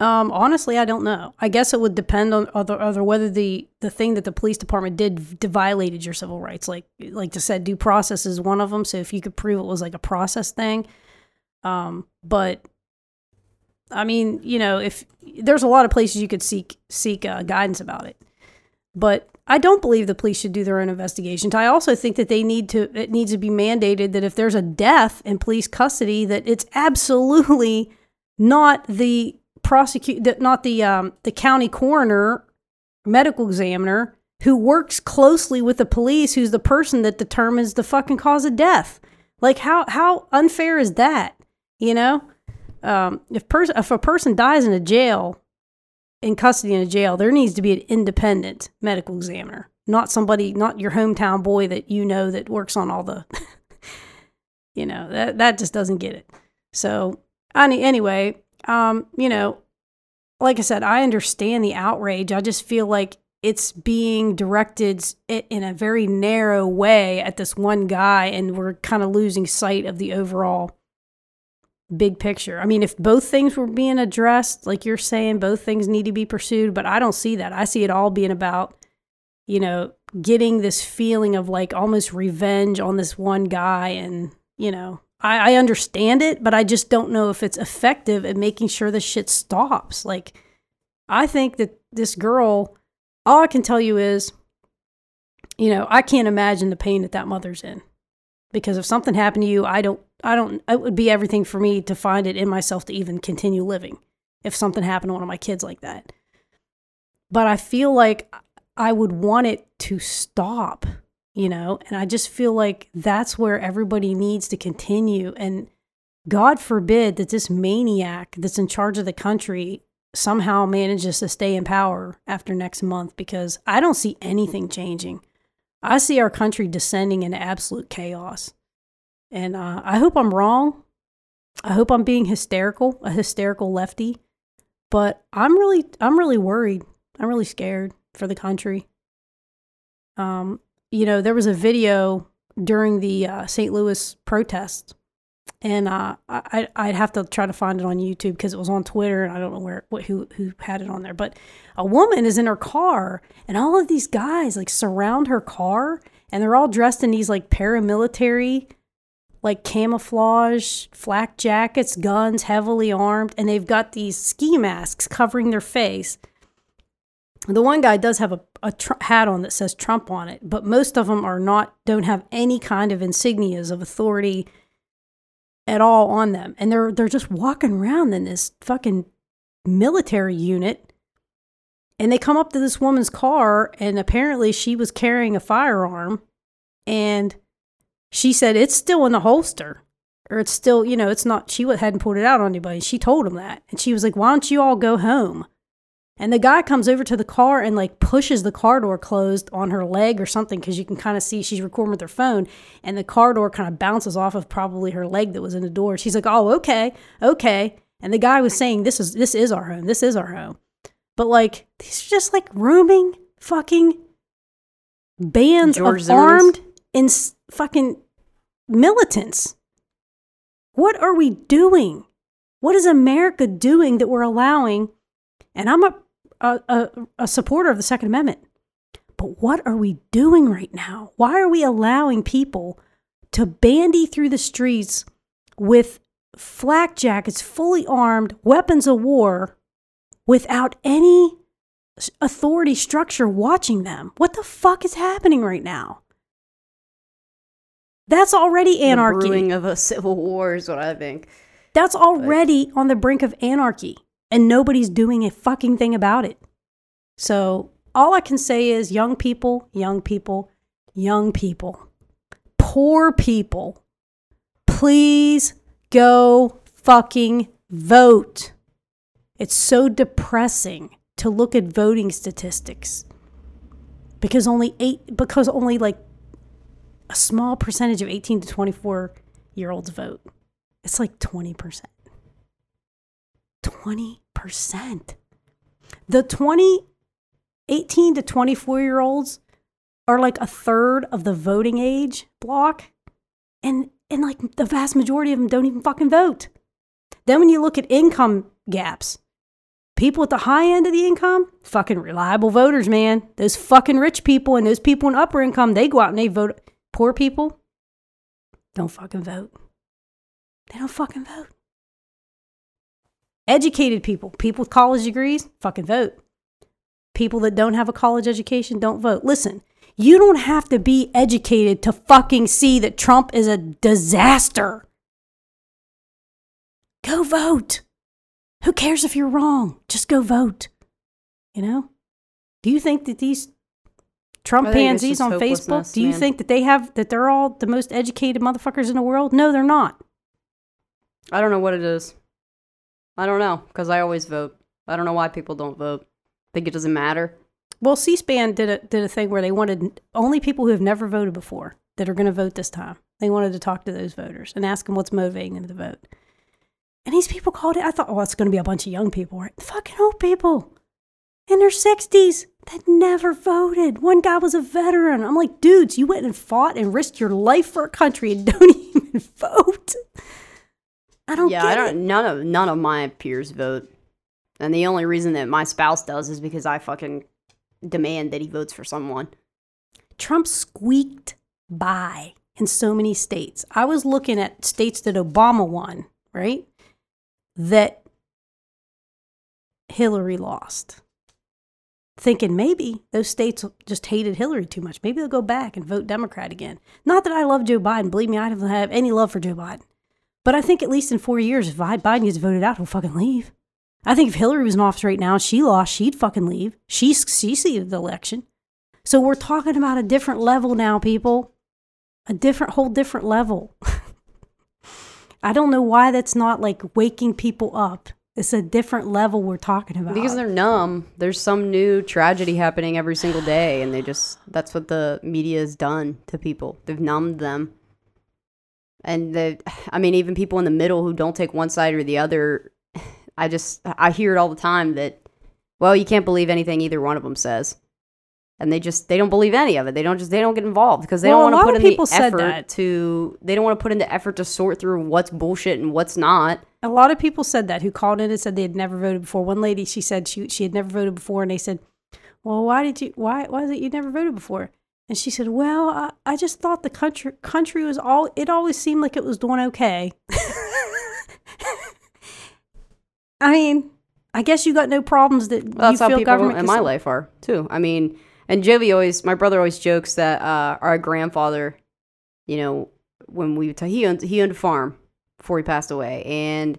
Speaker 2: Um, honestly, I don't know. I guess it would depend on other, other whether the the thing that the police department did violated your civil rights. Like like I said, due process is one of them. So if you could prove it was like a process thing, um, but I mean, you know, if there's a lot of places you could seek seek uh, guidance about it, but I don't believe the police should do their own investigations. I also think that they need to it needs to be mandated that if there's a death in police custody, that it's absolutely not the prosecute that not the um, the county coroner, medical examiner who works closely with the police, who's the person that determines the fucking cause of death. Like how how unfair is that? You know, um, if pers- if a person dies in a jail in custody in a jail, there needs to be an independent medical examiner, not somebody, not your hometown boy that you know that works on all the, [LAUGHS] you know, that that just doesn't get it. So, anyway, um, you know, like I said, I understand the outrage. I just feel like it's being directed in a very narrow way at this one guy, and we're kind of losing sight of the overall big picture. I mean, if both things were being addressed, like you're saying, both things need to be pursued, but I don't see that. I see it all being about, you know, getting this feeling of like almost revenge on this one guy. And, you know, I, I understand it, but I just don't know if it's effective at making sure this shit stops. Like, I think that this girl, all I can tell you is, you know, I can't imagine the pain that that mother's in. Because if something happened to you, I don't I don't, it would be everything for me to find it in myself to even continue living if something happened to one of my kids like that. But I feel like I would want it to stop, you know, and I just feel like that's where everybody needs to continue. And God forbid that this maniac that's in charge of the country somehow manages to stay in power after next month because I don't see anything changing. I see our country descending into absolute chaos. And uh, I hope I'm wrong. I hope I'm being hysterical, a hysterical lefty. But I'm really, I'm really worried. I'm really scared for the country. Um, you know, there was a video during the uh, St. Louis protest, and uh, I, I'd have to try to find it on YouTube because it was on Twitter, and I don't know where what, who who had it on there. But a woman is in her car, and all of these guys like surround her car, and they're all dressed in these like paramilitary like camouflage, flak jackets, guns, heavily armed, and they've got these ski masks covering their face. The one guy does have a, a tr- hat on that says Trump on it, but most of them are not, don't have any kind of insignias of authority at all on them. And they're, they're just walking around in this fucking military unit. And they come up to this woman's car, and apparently she was carrying a firearm. And she said it's still in the holster or it's still, you know, it's not, she hadn't pulled it out on anybody. She told him that. And she was like, why don't you all go home? And the guy comes over to the car and like pushes the car door closed on her leg or something because you can kind of see she's recording with her phone. And the car door kind of bounces off of probably her leg that was in the door. She's like, oh, okay, okay. And the guy was saying, this is, this is our home. This is our home. But like, these are just like roaming fucking bands George of armed and fucking militants. What are we doing? What is America doing that we're allowing? And I'm a, a, a, supporter of the Second Amendment. But what are we doing right now? Why are we allowing people to bandy through the streets with flak jackets, fully armed, weapons of war, without any authority structure watching them? What the fuck is happening right now? That's already anarchy.
Speaker 1: The brewing of a civil war is what I think.
Speaker 2: That's already but. on the brink of anarchy, and nobody's doing a fucking thing about it. So all I can say is, young people, young people, young people, poor people, please go fucking vote. It's so depressing to look at voting statistics because only eight because only like a small percentage of 18 to 24 year olds vote. It's like 20%. 20%. The 20, 18 to 24 year olds are like a third of the voting age block. And, and like the vast majority of them don't even fucking vote. Then when you look at income gaps, people at the high end of the income, fucking reliable voters, man. Those fucking rich people and those people in upper income, they go out and they vote Poor people don't fucking vote. They don't fucking vote. Educated people, people with college degrees, fucking vote. People that don't have a college education don't vote. Listen, you don't have to be educated to fucking see that Trump is a disaster. Go vote. Who cares if you're wrong? Just go vote. You know? Do you think that these Trump pansies on Facebook, do you man. think that they have that they're all the most educated motherfuckers in the world? No, they're not.
Speaker 1: I don't know what it is. I don't know because I always vote. I don't know why people don't vote. Think it doesn't matter.
Speaker 2: Well, C-SPAN did a did a thing where they wanted only people who have never voted before that are going to vote this time. They wanted to talk to those voters and ask them what's motivating them to vote. And these people called it. I thought, oh, it's going to be a bunch of young people, right? Fucking old people in their sixties that never voted. One guy was a veteran. I'm like, dudes, you went and fought and risked your life for a country and [LAUGHS] don't even vote. I don't. Yeah, I don't. It.
Speaker 1: None of none of my peers vote, and the only reason that my spouse does is because I fucking demand that he votes for someone.
Speaker 2: Trump squeaked by in so many states. I was looking at states that Obama won, right? That Hillary lost. Thinking maybe those states just hated Hillary too much. Maybe they'll go back and vote Democrat again. Not that I love Joe Biden. Believe me, I don't have any love for Joe Biden. But I think at least in four years, if Biden gets voted out, he'll fucking leave. I think if Hillary was in office right now she lost, she'd fucking leave. She she seated the election. So we're talking about a different level now, people. A different whole different level. [LAUGHS] I don't know why that's not like waking people up. It's a different level we're talking about.
Speaker 1: Because they're numb. There's some new tragedy happening every single day and they just that's what the media has done to people. They've numbed them and the i mean even people in the middle who don't take one side or the other i just i hear it all the time that well you can't believe anything either one of them says and they just they don't believe any of it they don't just they don't get involved because they well, don't want to put in the effort to they don't want to put in the effort to sort through what's bullshit and what's not
Speaker 2: a lot of people said that who called in and said they had never voted before one lady she said she she had never voted before and they said well why did you why why is it you never voted before and she said, "Well, I, I just thought the country country was all it always seemed like it was doing okay." [LAUGHS] I mean, I guess you got no problems that well, that's how people
Speaker 1: in my life are too. I mean, and Jovi always, my brother always jokes that uh, our grandfather, you know, when we he owned he owned a farm before he passed away, and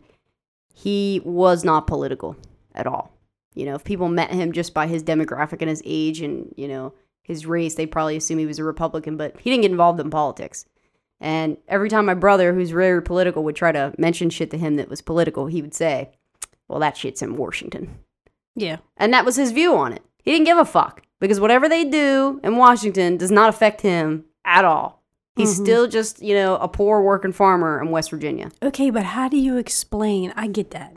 Speaker 1: he was not political at all. You know, if people met him just by his demographic and his age, and you know his race, they probably assume he was a Republican, but he didn't get involved in politics. And every time my brother, who's very political, would try to mention shit to him that was political, he would say, Well, that shit's in Washington.
Speaker 2: Yeah.
Speaker 1: And that was his view on it. He didn't give a fuck because whatever they do in Washington does not affect him at all. He's mm-hmm. still just, you know, a poor working farmer in West Virginia.
Speaker 2: Okay, but how do you explain? I get that.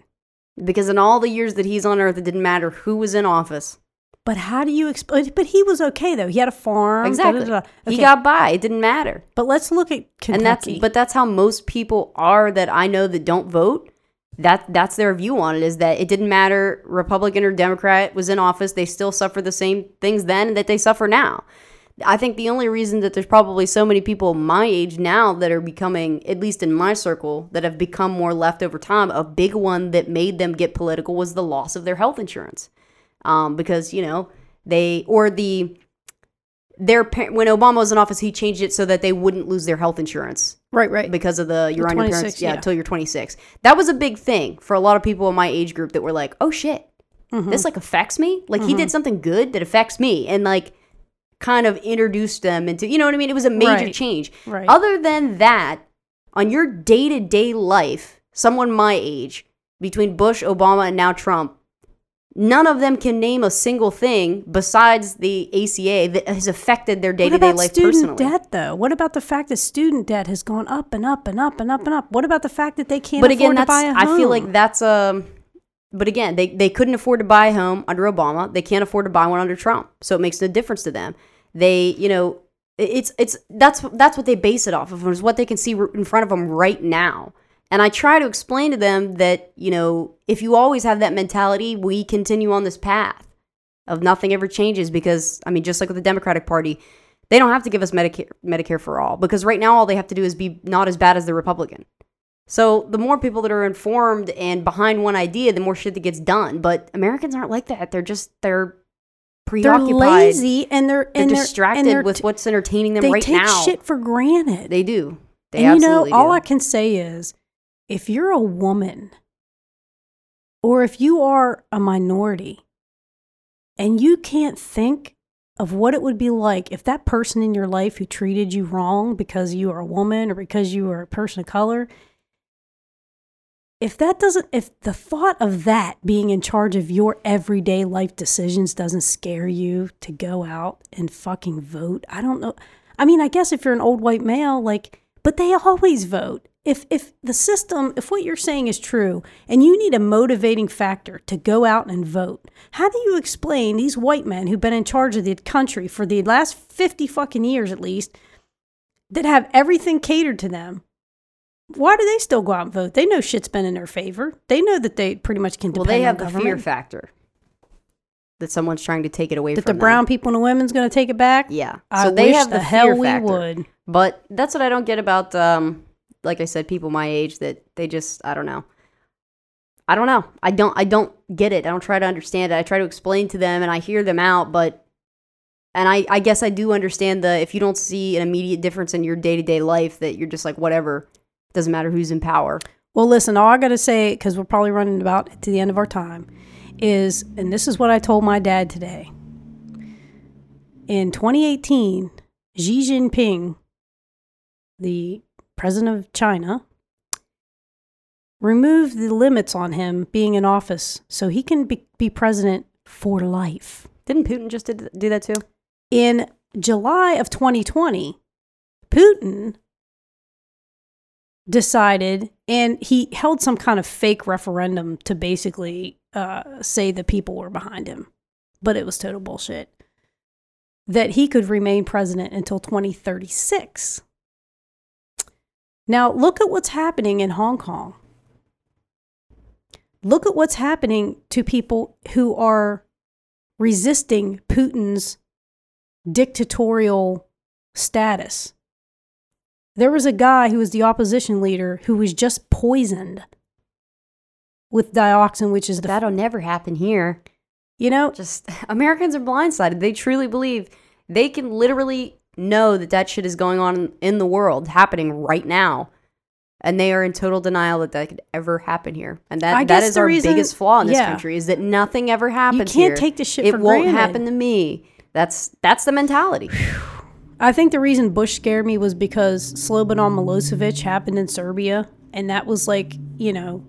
Speaker 1: Because in all the years that he's on earth, it didn't matter who was in office.
Speaker 2: But how do you explain? But he was okay though. He had a farm.
Speaker 1: Exactly. Da, da, da. Okay. He got by. It didn't matter.
Speaker 2: But let's look at Kentucky.
Speaker 1: And that's but that's how most people are that I know that don't vote. That that's their view on it is that it didn't matter Republican or Democrat was in office. They still suffer the same things then that they suffer now. I think the only reason that there's probably so many people my age now that are becoming, at least in my circle, that have become more left over time, a big one that made them get political was the loss of their health insurance um, because you know they or the their when Obama was in office, he changed it so that they wouldn't lose their health insurance.
Speaker 2: Right, right.
Speaker 1: Because of the you're the on your parents, yeah, until you're 26. That was a big thing for a lot of people in my age group that were like, "Oh shit, mm-hmm. this like affects me. Like mm-hmm. he did mm-hmm. something good that affects me," and like kind of introduced them into, you know what I mean? It was a major right. change.
Speaker 2: Right.
Speaker 1: Other than that, on your day to day life, someone my age between Bush, Obama, and now Trump none of them can name a single thing besides the ACA that has affected their day to day life personally.
Speaker 2: What about student
Speaker 1: personally.
Speaker 2: debt, though? What about the fact that student debt has gone up and up and up and up and up? What about the fact that they can't but again, that's, I
Speaker 1: feel like that's a. Um, but again, they, they couldn't afford to buy a home under Obama. They can't afford to buy one under Trump. So it makes no difference to them. They, you know, it's it's that's that's what they base it off of is what they can see in front of them right now. And I try to explain to them that, you know, if you always have that mentality, we continue on this path of nothing ever changes because, I mean, just like with the Democratic Party, they don't have to give us Medicare, Medicare for all because right now all they have to do is be not as bad as the Republican. So the more people that are informed and behind one idea, the more shit that gets done. But Americans aren't like that. They're just they're preoccupied.
Speaker 2: They're lazy and they're and they're,
Speaker 1: distracted
Speaker 2: and they're
Speaker 1: with what's entertaining them
Speaker 2: they take shit for granted.
Speaker 1: They do. They
Speaker 2: and you know,
Speaker 1: absolutely
Speaker 2: all
Speaker 1: do.
Speaker 2: I can say is if you're a woman or if you are a minority and you can't think of what it would be like if that person in your life who treated you wrong because you are a woman or because you are a person of color if that doesn't if the thought of that being in charge of your everyday life decisions doesn't scare you to go out and fucking vote i don't know. I mean i guess if you're an old white male like but they always vote. If if the system if what you're saying is true and you need a motivating factor to go out and vote how do you explain these white men who've been in charge of the country for the last 50 fucking years at least that have everything catered to them why do they still go out and vote? They know shit's been in their favor. They know that they pretty much can depend.
Speaker 1: well, they have the
Speaker 2: government.
Speaker 1: fear factor that someone's trying to take it away from them.
Speaker 2: that
Speaker 1: from
Speaker 2: the
Speaker 1: them.
Speaker 2: brown people and the women's going to take it back.
Speaker 1: Yeah.
Speaker 2: I
Speaker 1: so they
Speaker 2: wish
Speaker 1: have
Speaker 2: the,
Speaker 1: the,
Speaker 2: hell
Speaker 1: fear
Speaker 2: we
Speaker 1: factor.
Speaker 2: would.
Speaker 1: But that's what I don't get about, um, like I said, people my age that they just, I don't know. I don't know. I don't, I don't get it. I don't try to understand it. I try to explain to them and I hear them out, but, and I, I guess I do understand the, if you don't see an immediate difference in your day to day life, that you're just like, whatever, doesn't matter who's in power.
Speaker 2: Well, listen, all I got to say, because we're probably running about to the end of our time, is, and this is what I told my dad today. In 2018, Xi Jinping, the president of China, removed the limits on him being in office so he can be, be president for life.
Speaker 1: Didn't Putin just did, do that too?
Speaker 2: in July of 2020, Putin decided, and he held some kind of fake referendum to basically uh, say the people were behind him, but it was total bullshit. That he could remain president until 2036. Now, look at what's happening in Hong Kong. Look at what's happening to people who are resisting Putin's dictatorial status. There was a guy who was the opposition leader who was just poisoned with dioxin, which is the
Speaker 1: That'll never happen here.
Speaker 2: you know
Speaker 1: Just [LAUGHS] Americans are blindsided. They truly believe they can literally know that that shit is going on in the world, happening right now, and they are in total denial that that could ever happen here. And
Speaker 2: I
Speaker 1: that that
Speaker 2: guess
Speaker 1: is
Speaker 2: the
Speaker 1: our
Speaker 2: reason-
Speaker 1: biggest flaw in this
Speaker 2: yeah.
Speaker 1: country is that nothing ever happens.
Speaker 2: You can't
Speaker 1: here.
Speaker 2: take this shit
Speaker 1: It won't
Speaker 2: granted.
Speaker 1: happen to me. That's that's the mentality.
Speaker 2: I think the reason Bush scared me was because Slobodan Milosevic happened in Serbia, and that was like, you know,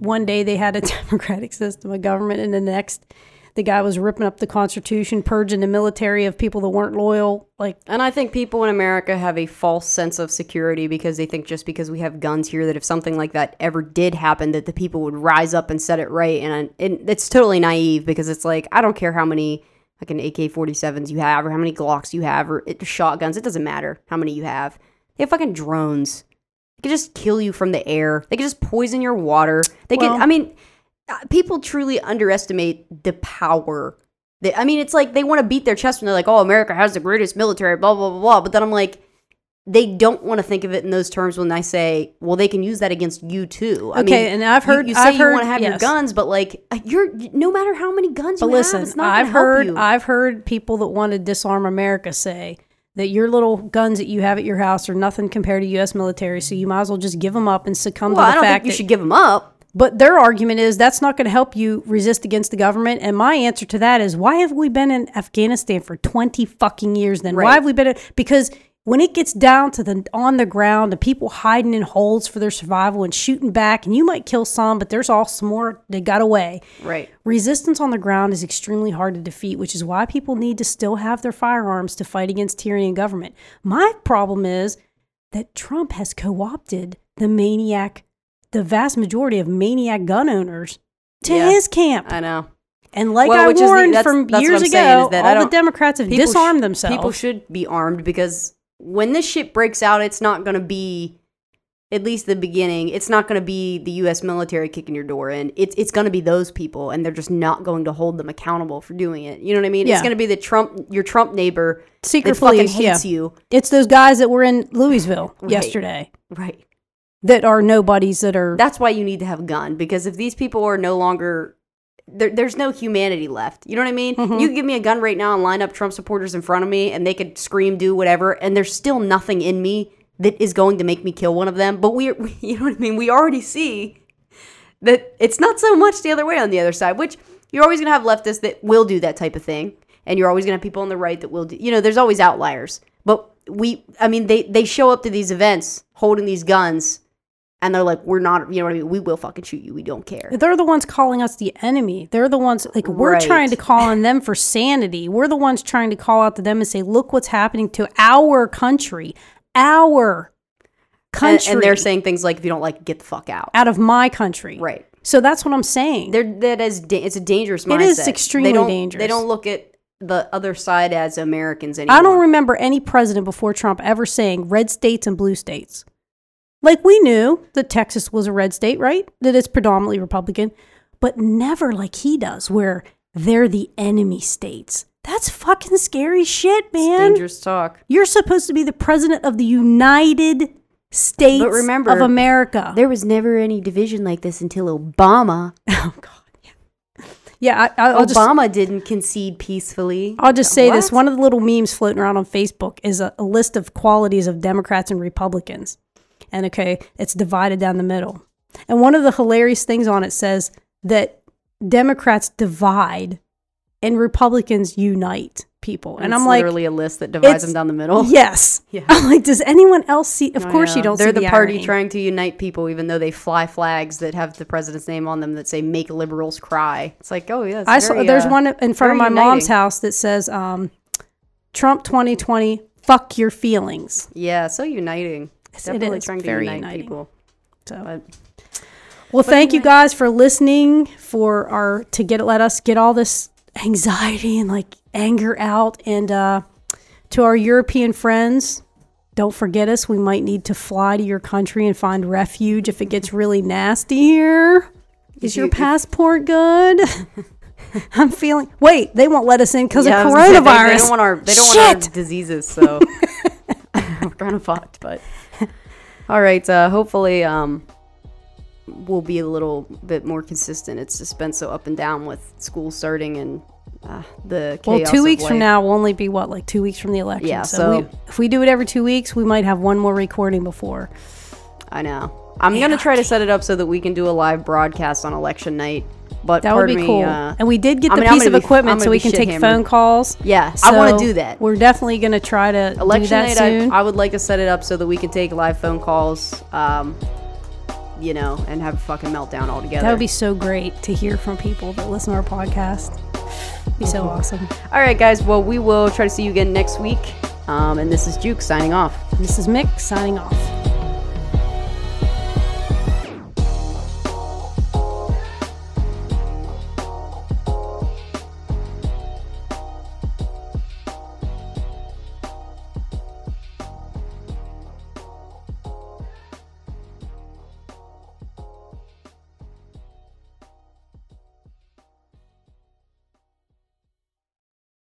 Speaker 2: one day they had a [LAUGHS] democratic system of government, and the next, the guy was ripping up the Constitution, purging the military of people that weren't loyal. Like,
Speaker 1: And I think people in America have a false sense of security because they think just because we have guns here that if something like that ever did happen that the people would rise up and set it right and, and it's totally naive because it's like I don't care how many like an AK-47s you have or how many Glocks you have or it, shotguns it doesn't matter how many you have. They have fucking drones. They could just kill you from the air. They could just poison your water. They
Speaker 2: Well-
Speaker 1: could I mean uh, people truly underestimate the power they, I mean, it's like they want to beat their chest when they're like, "Oh, America has the greatest military," blah blah blah blah. But then I'm like, they don't want to think of it in those terms when I say, "Well, they can use that against you too." I
Speaker 2: Okay,
Speaker 1: mean,
Speaker 2: and I've heard-
Speaker 1: you, say
Speaker 2: I've
Speaker 1: you
Speaker 2: heard-
Speaker 1: want to have your guns, but like uh, you're no matter how many guns
Speaker 2: but
Speaker 1: you
Speaker 2: listen,
Speaker 1: have, it's not
Speaker 2: I've heard,
Speaker 1: you.
Speaker 2: I've heard people that want to disarm America say that your little guns that you have at your house are nothing compared to U.S. military, so you might as well just give them up and succumb
Speaker 1: well,
Speaker 2: to
Speaker 1: I
Speaker 2: the
Speaker 1: don't
Speaker 2: fact
Speaker 1: think you
Speaker 2: that
Speaker 1: should give them up.
Speaker 2: But their argument is that's not going to help you resist against the government. And my answer to that is why have we been in Afghanistan for 20 fucking years then? Why have we been in, because when it gets down to the on the ground, the people hiding in holes for their survival and shooting back, and you might kill some, but there's all some more that got away.
Speaker 1: Right.
Speaker 2: Resistance on the ground is extremely hard to defeat, which is why people need to still have their firearms to fight against tyranny and government. My problem is that Trump has co opted the maniac, the vast majority of maniac gun owners to
Speaker 1: Yeah.
Speaker 2: his camp.
Speaker 1: I know.
Speaker 2: And like
Speaker 1: Well,
Speaker 2: I
Speaker 1: is the-
Speaker 2: warned
Speaker 1: that's-
Speaker 2: from
Speaker 1: that's
Speaker 2: years ago,
Speaker 1: is that I
Speaker 2: all the Democrats have
Speaker 1: People sh-
Speaker 2: disarmed themselves.
Speaker 1: People should be armed because when this shit breaks out, it's not going to be, at least the beginning, it's not going to be the U.S. military kicking your door in. It's it's going to be those people, and they're just not going to hold them accountable for doing it. You know what I mean?
Speaker 2: Yeah.
Speaker 1: It's going to be the Trump, your Trump neighbor
Speaker 2: Secret police,
Speaker 1: hates
Speaker 2: yeah.
Speaker 1: you.
Speaker 2: It's those guys that were in Louisville
Speaker 1: Right.
Speaker 2: yesterday.
Speaker 1: Right.
Speaker 2: that are nobodies that are
Speaker 1: That's why you need to have a gun because if these people are no longer there, there's no humanity left. You know what I mean?
Speaker 2: Mm-hmm.
Speaker 1: You give me a gun right now and line up Trump supporters in front of me and they could scream, do whatever, and there's still nothing in me that is going to make me kill one of them. But we, [LAUGHS] you know what I mean? We already see that it's not so much the other way on the other side, which you're always going to have leftists that will do that type of thing. And you're always going to have people on the right that will do, you know, there's always outliers. But we, I mean, they, they show up to these events holding these guns and they're like, we're not, you know what I mean? We will fucking shoot you. We don't care.
Speaker 2: they're the ones calling us the enemy. They're the ones like we're
Speaker 1: Right.
Speaker 2: trying to call on them for sanity. We're the ones trying to call out to them and say, "Look what's happening to our country, our
Speaker 1: And,
Speaker 2: country,
Speaker 1: and they're saying things like, if you don't like it, get the fuck out.
Speaker 2: out of my country."
Speaker 1: Right.
Speaker 2: So that's what I'm saying.
Speaker 1: They're, that is, da- it's a dangerous mindset.
Speaker 2: It is extremely
Speaker 1: they
Speaker 2: dangerous.
Speaker 1: They don't look at the other side as Americans anymore.
Speaker 2: I don't remember any president before Trump ever saying red states and blue states. Like we knew that Texas was a red state, right? That it's predominantly Republican, but never like he does, where they're the enemy states. That's fucking scary shit, man.
Speaker 1: dangerous talk.
Speaker 2: You're supposed to be the president of the United States
Speaker 1: But remember,
Speaker 2: of America.
Speaker 1: There was never any division like this until Obama. [LAUGHS]
Speaker 2: oh God, yeah, yeah. I, I'll just
Speaker 1: Obama didn't concede peacefully.
Speaker 2: I'll just say this: one of the little memes floating around on Facebook is a, a list of qualities of Democrats and Republicans, and okay, it's divided down the middle. And one of the hilarious things on it says that Democrats divide and Republicans unite people. And,
Speaker 1: And
Speaker 2: I'm
Speaker 1: it's
Speaker 2: like,
Speaker 1: literally a list that divides them down the middle. [LAUGHS]
Speaker 2: yes. [LAUGHS]
Speaker 1: Yeah.
Speaker 2: I'm like, does anyone else see? Of
Speaker 1: Oh,
Speaker 2: course,
Speaker 1: yeah.
Speaker 2: you don't.
Speaker 1: They're
Speaker 2: see
Speaker 1: the,
Speaker 2: the
Speaker 1: party
Speaker 2: irony.
Speaker 1: trying to unite people, even though they fly flags that have the president's name on them that say "Make liberals cry." It's like, oh yeah, it's
Speaker 2: I saw there's
Speaker 1: uh,
Speaker 2: one in front of my
Speaker 1: very
Speaker 2: mom's house that says um, Trump 2020 fuck your feelings.
Speaker 1: Yeah, so uniting.
Speaker 2: It
Speaker 1: Definitely
Speaker 2: is
Speaker 1: trying to
Speaker 2: very
Speaker 1: unite
Speaker 2: uniting.
Speaker 1: people.
Speaker 2: So well, thank you guys for listening for our to get let us get all this anxiety and like anger out and uh to our European friends don't forget us we might need to fly to your country and find refuge if it gets [LAUGHS] really nasty here is your passport good [LAUGHS] i'm feeling wait they won't let us in because
Speaker 1: Yeah,
Speaker 2: of
Speaker 1: gonna say, they-
Speaker 2: coronavirus
Speaker 1: They, don't want our they don't want our
Speaker 2: Shit!
Speaker 1: diseases, so [LAUGHS] we're kind of fucked. But all right, uh, hopefully um, we'll be a little bit more consistent. It's just been so up and down with school starting and uh, the
Speaker 2: Well, two weeks from now will only be what, like two weeks from the election.
Speaker 1: Yeah,
Speaker 2: So,
Speaker 1: so-
Speaker 2: we, if we do it every two weeks, we might have one more recording before.
Speaker 1: I know. I'm gonna try to set it up so that we can do a live broadcast on election night. But
Speaker 2: That would be
Speaker 1: me,
Speaker 2: cool.
Speaker 1: uh,
Speaker 2: and we did get
Speaker 1: I
Speaker 2: the
Speaker 1: mean,
Speaker 2: piece of
Speaker 1: be-
Speaker 2: equipment so we can take
Speaker 1: shit-hammered.
Speaker 2: phone calls.
Speaker 1: yeah, I want to do that.
Speaker 2: We're definitely going to try to do that
Speaker 1: night
Speaker 2: soon.
Speaker 1: I, I would like to set it up so that we can take live phone calls um you know and have a fucking meltdown all together
Speaker 2: that would be so great to hear from people that listen to our podcast. Be so awesome.
Speaker 1: all right guys well we will try to see you again next week um, and this is juke signing off
Speaker 2: This is Mick signing off.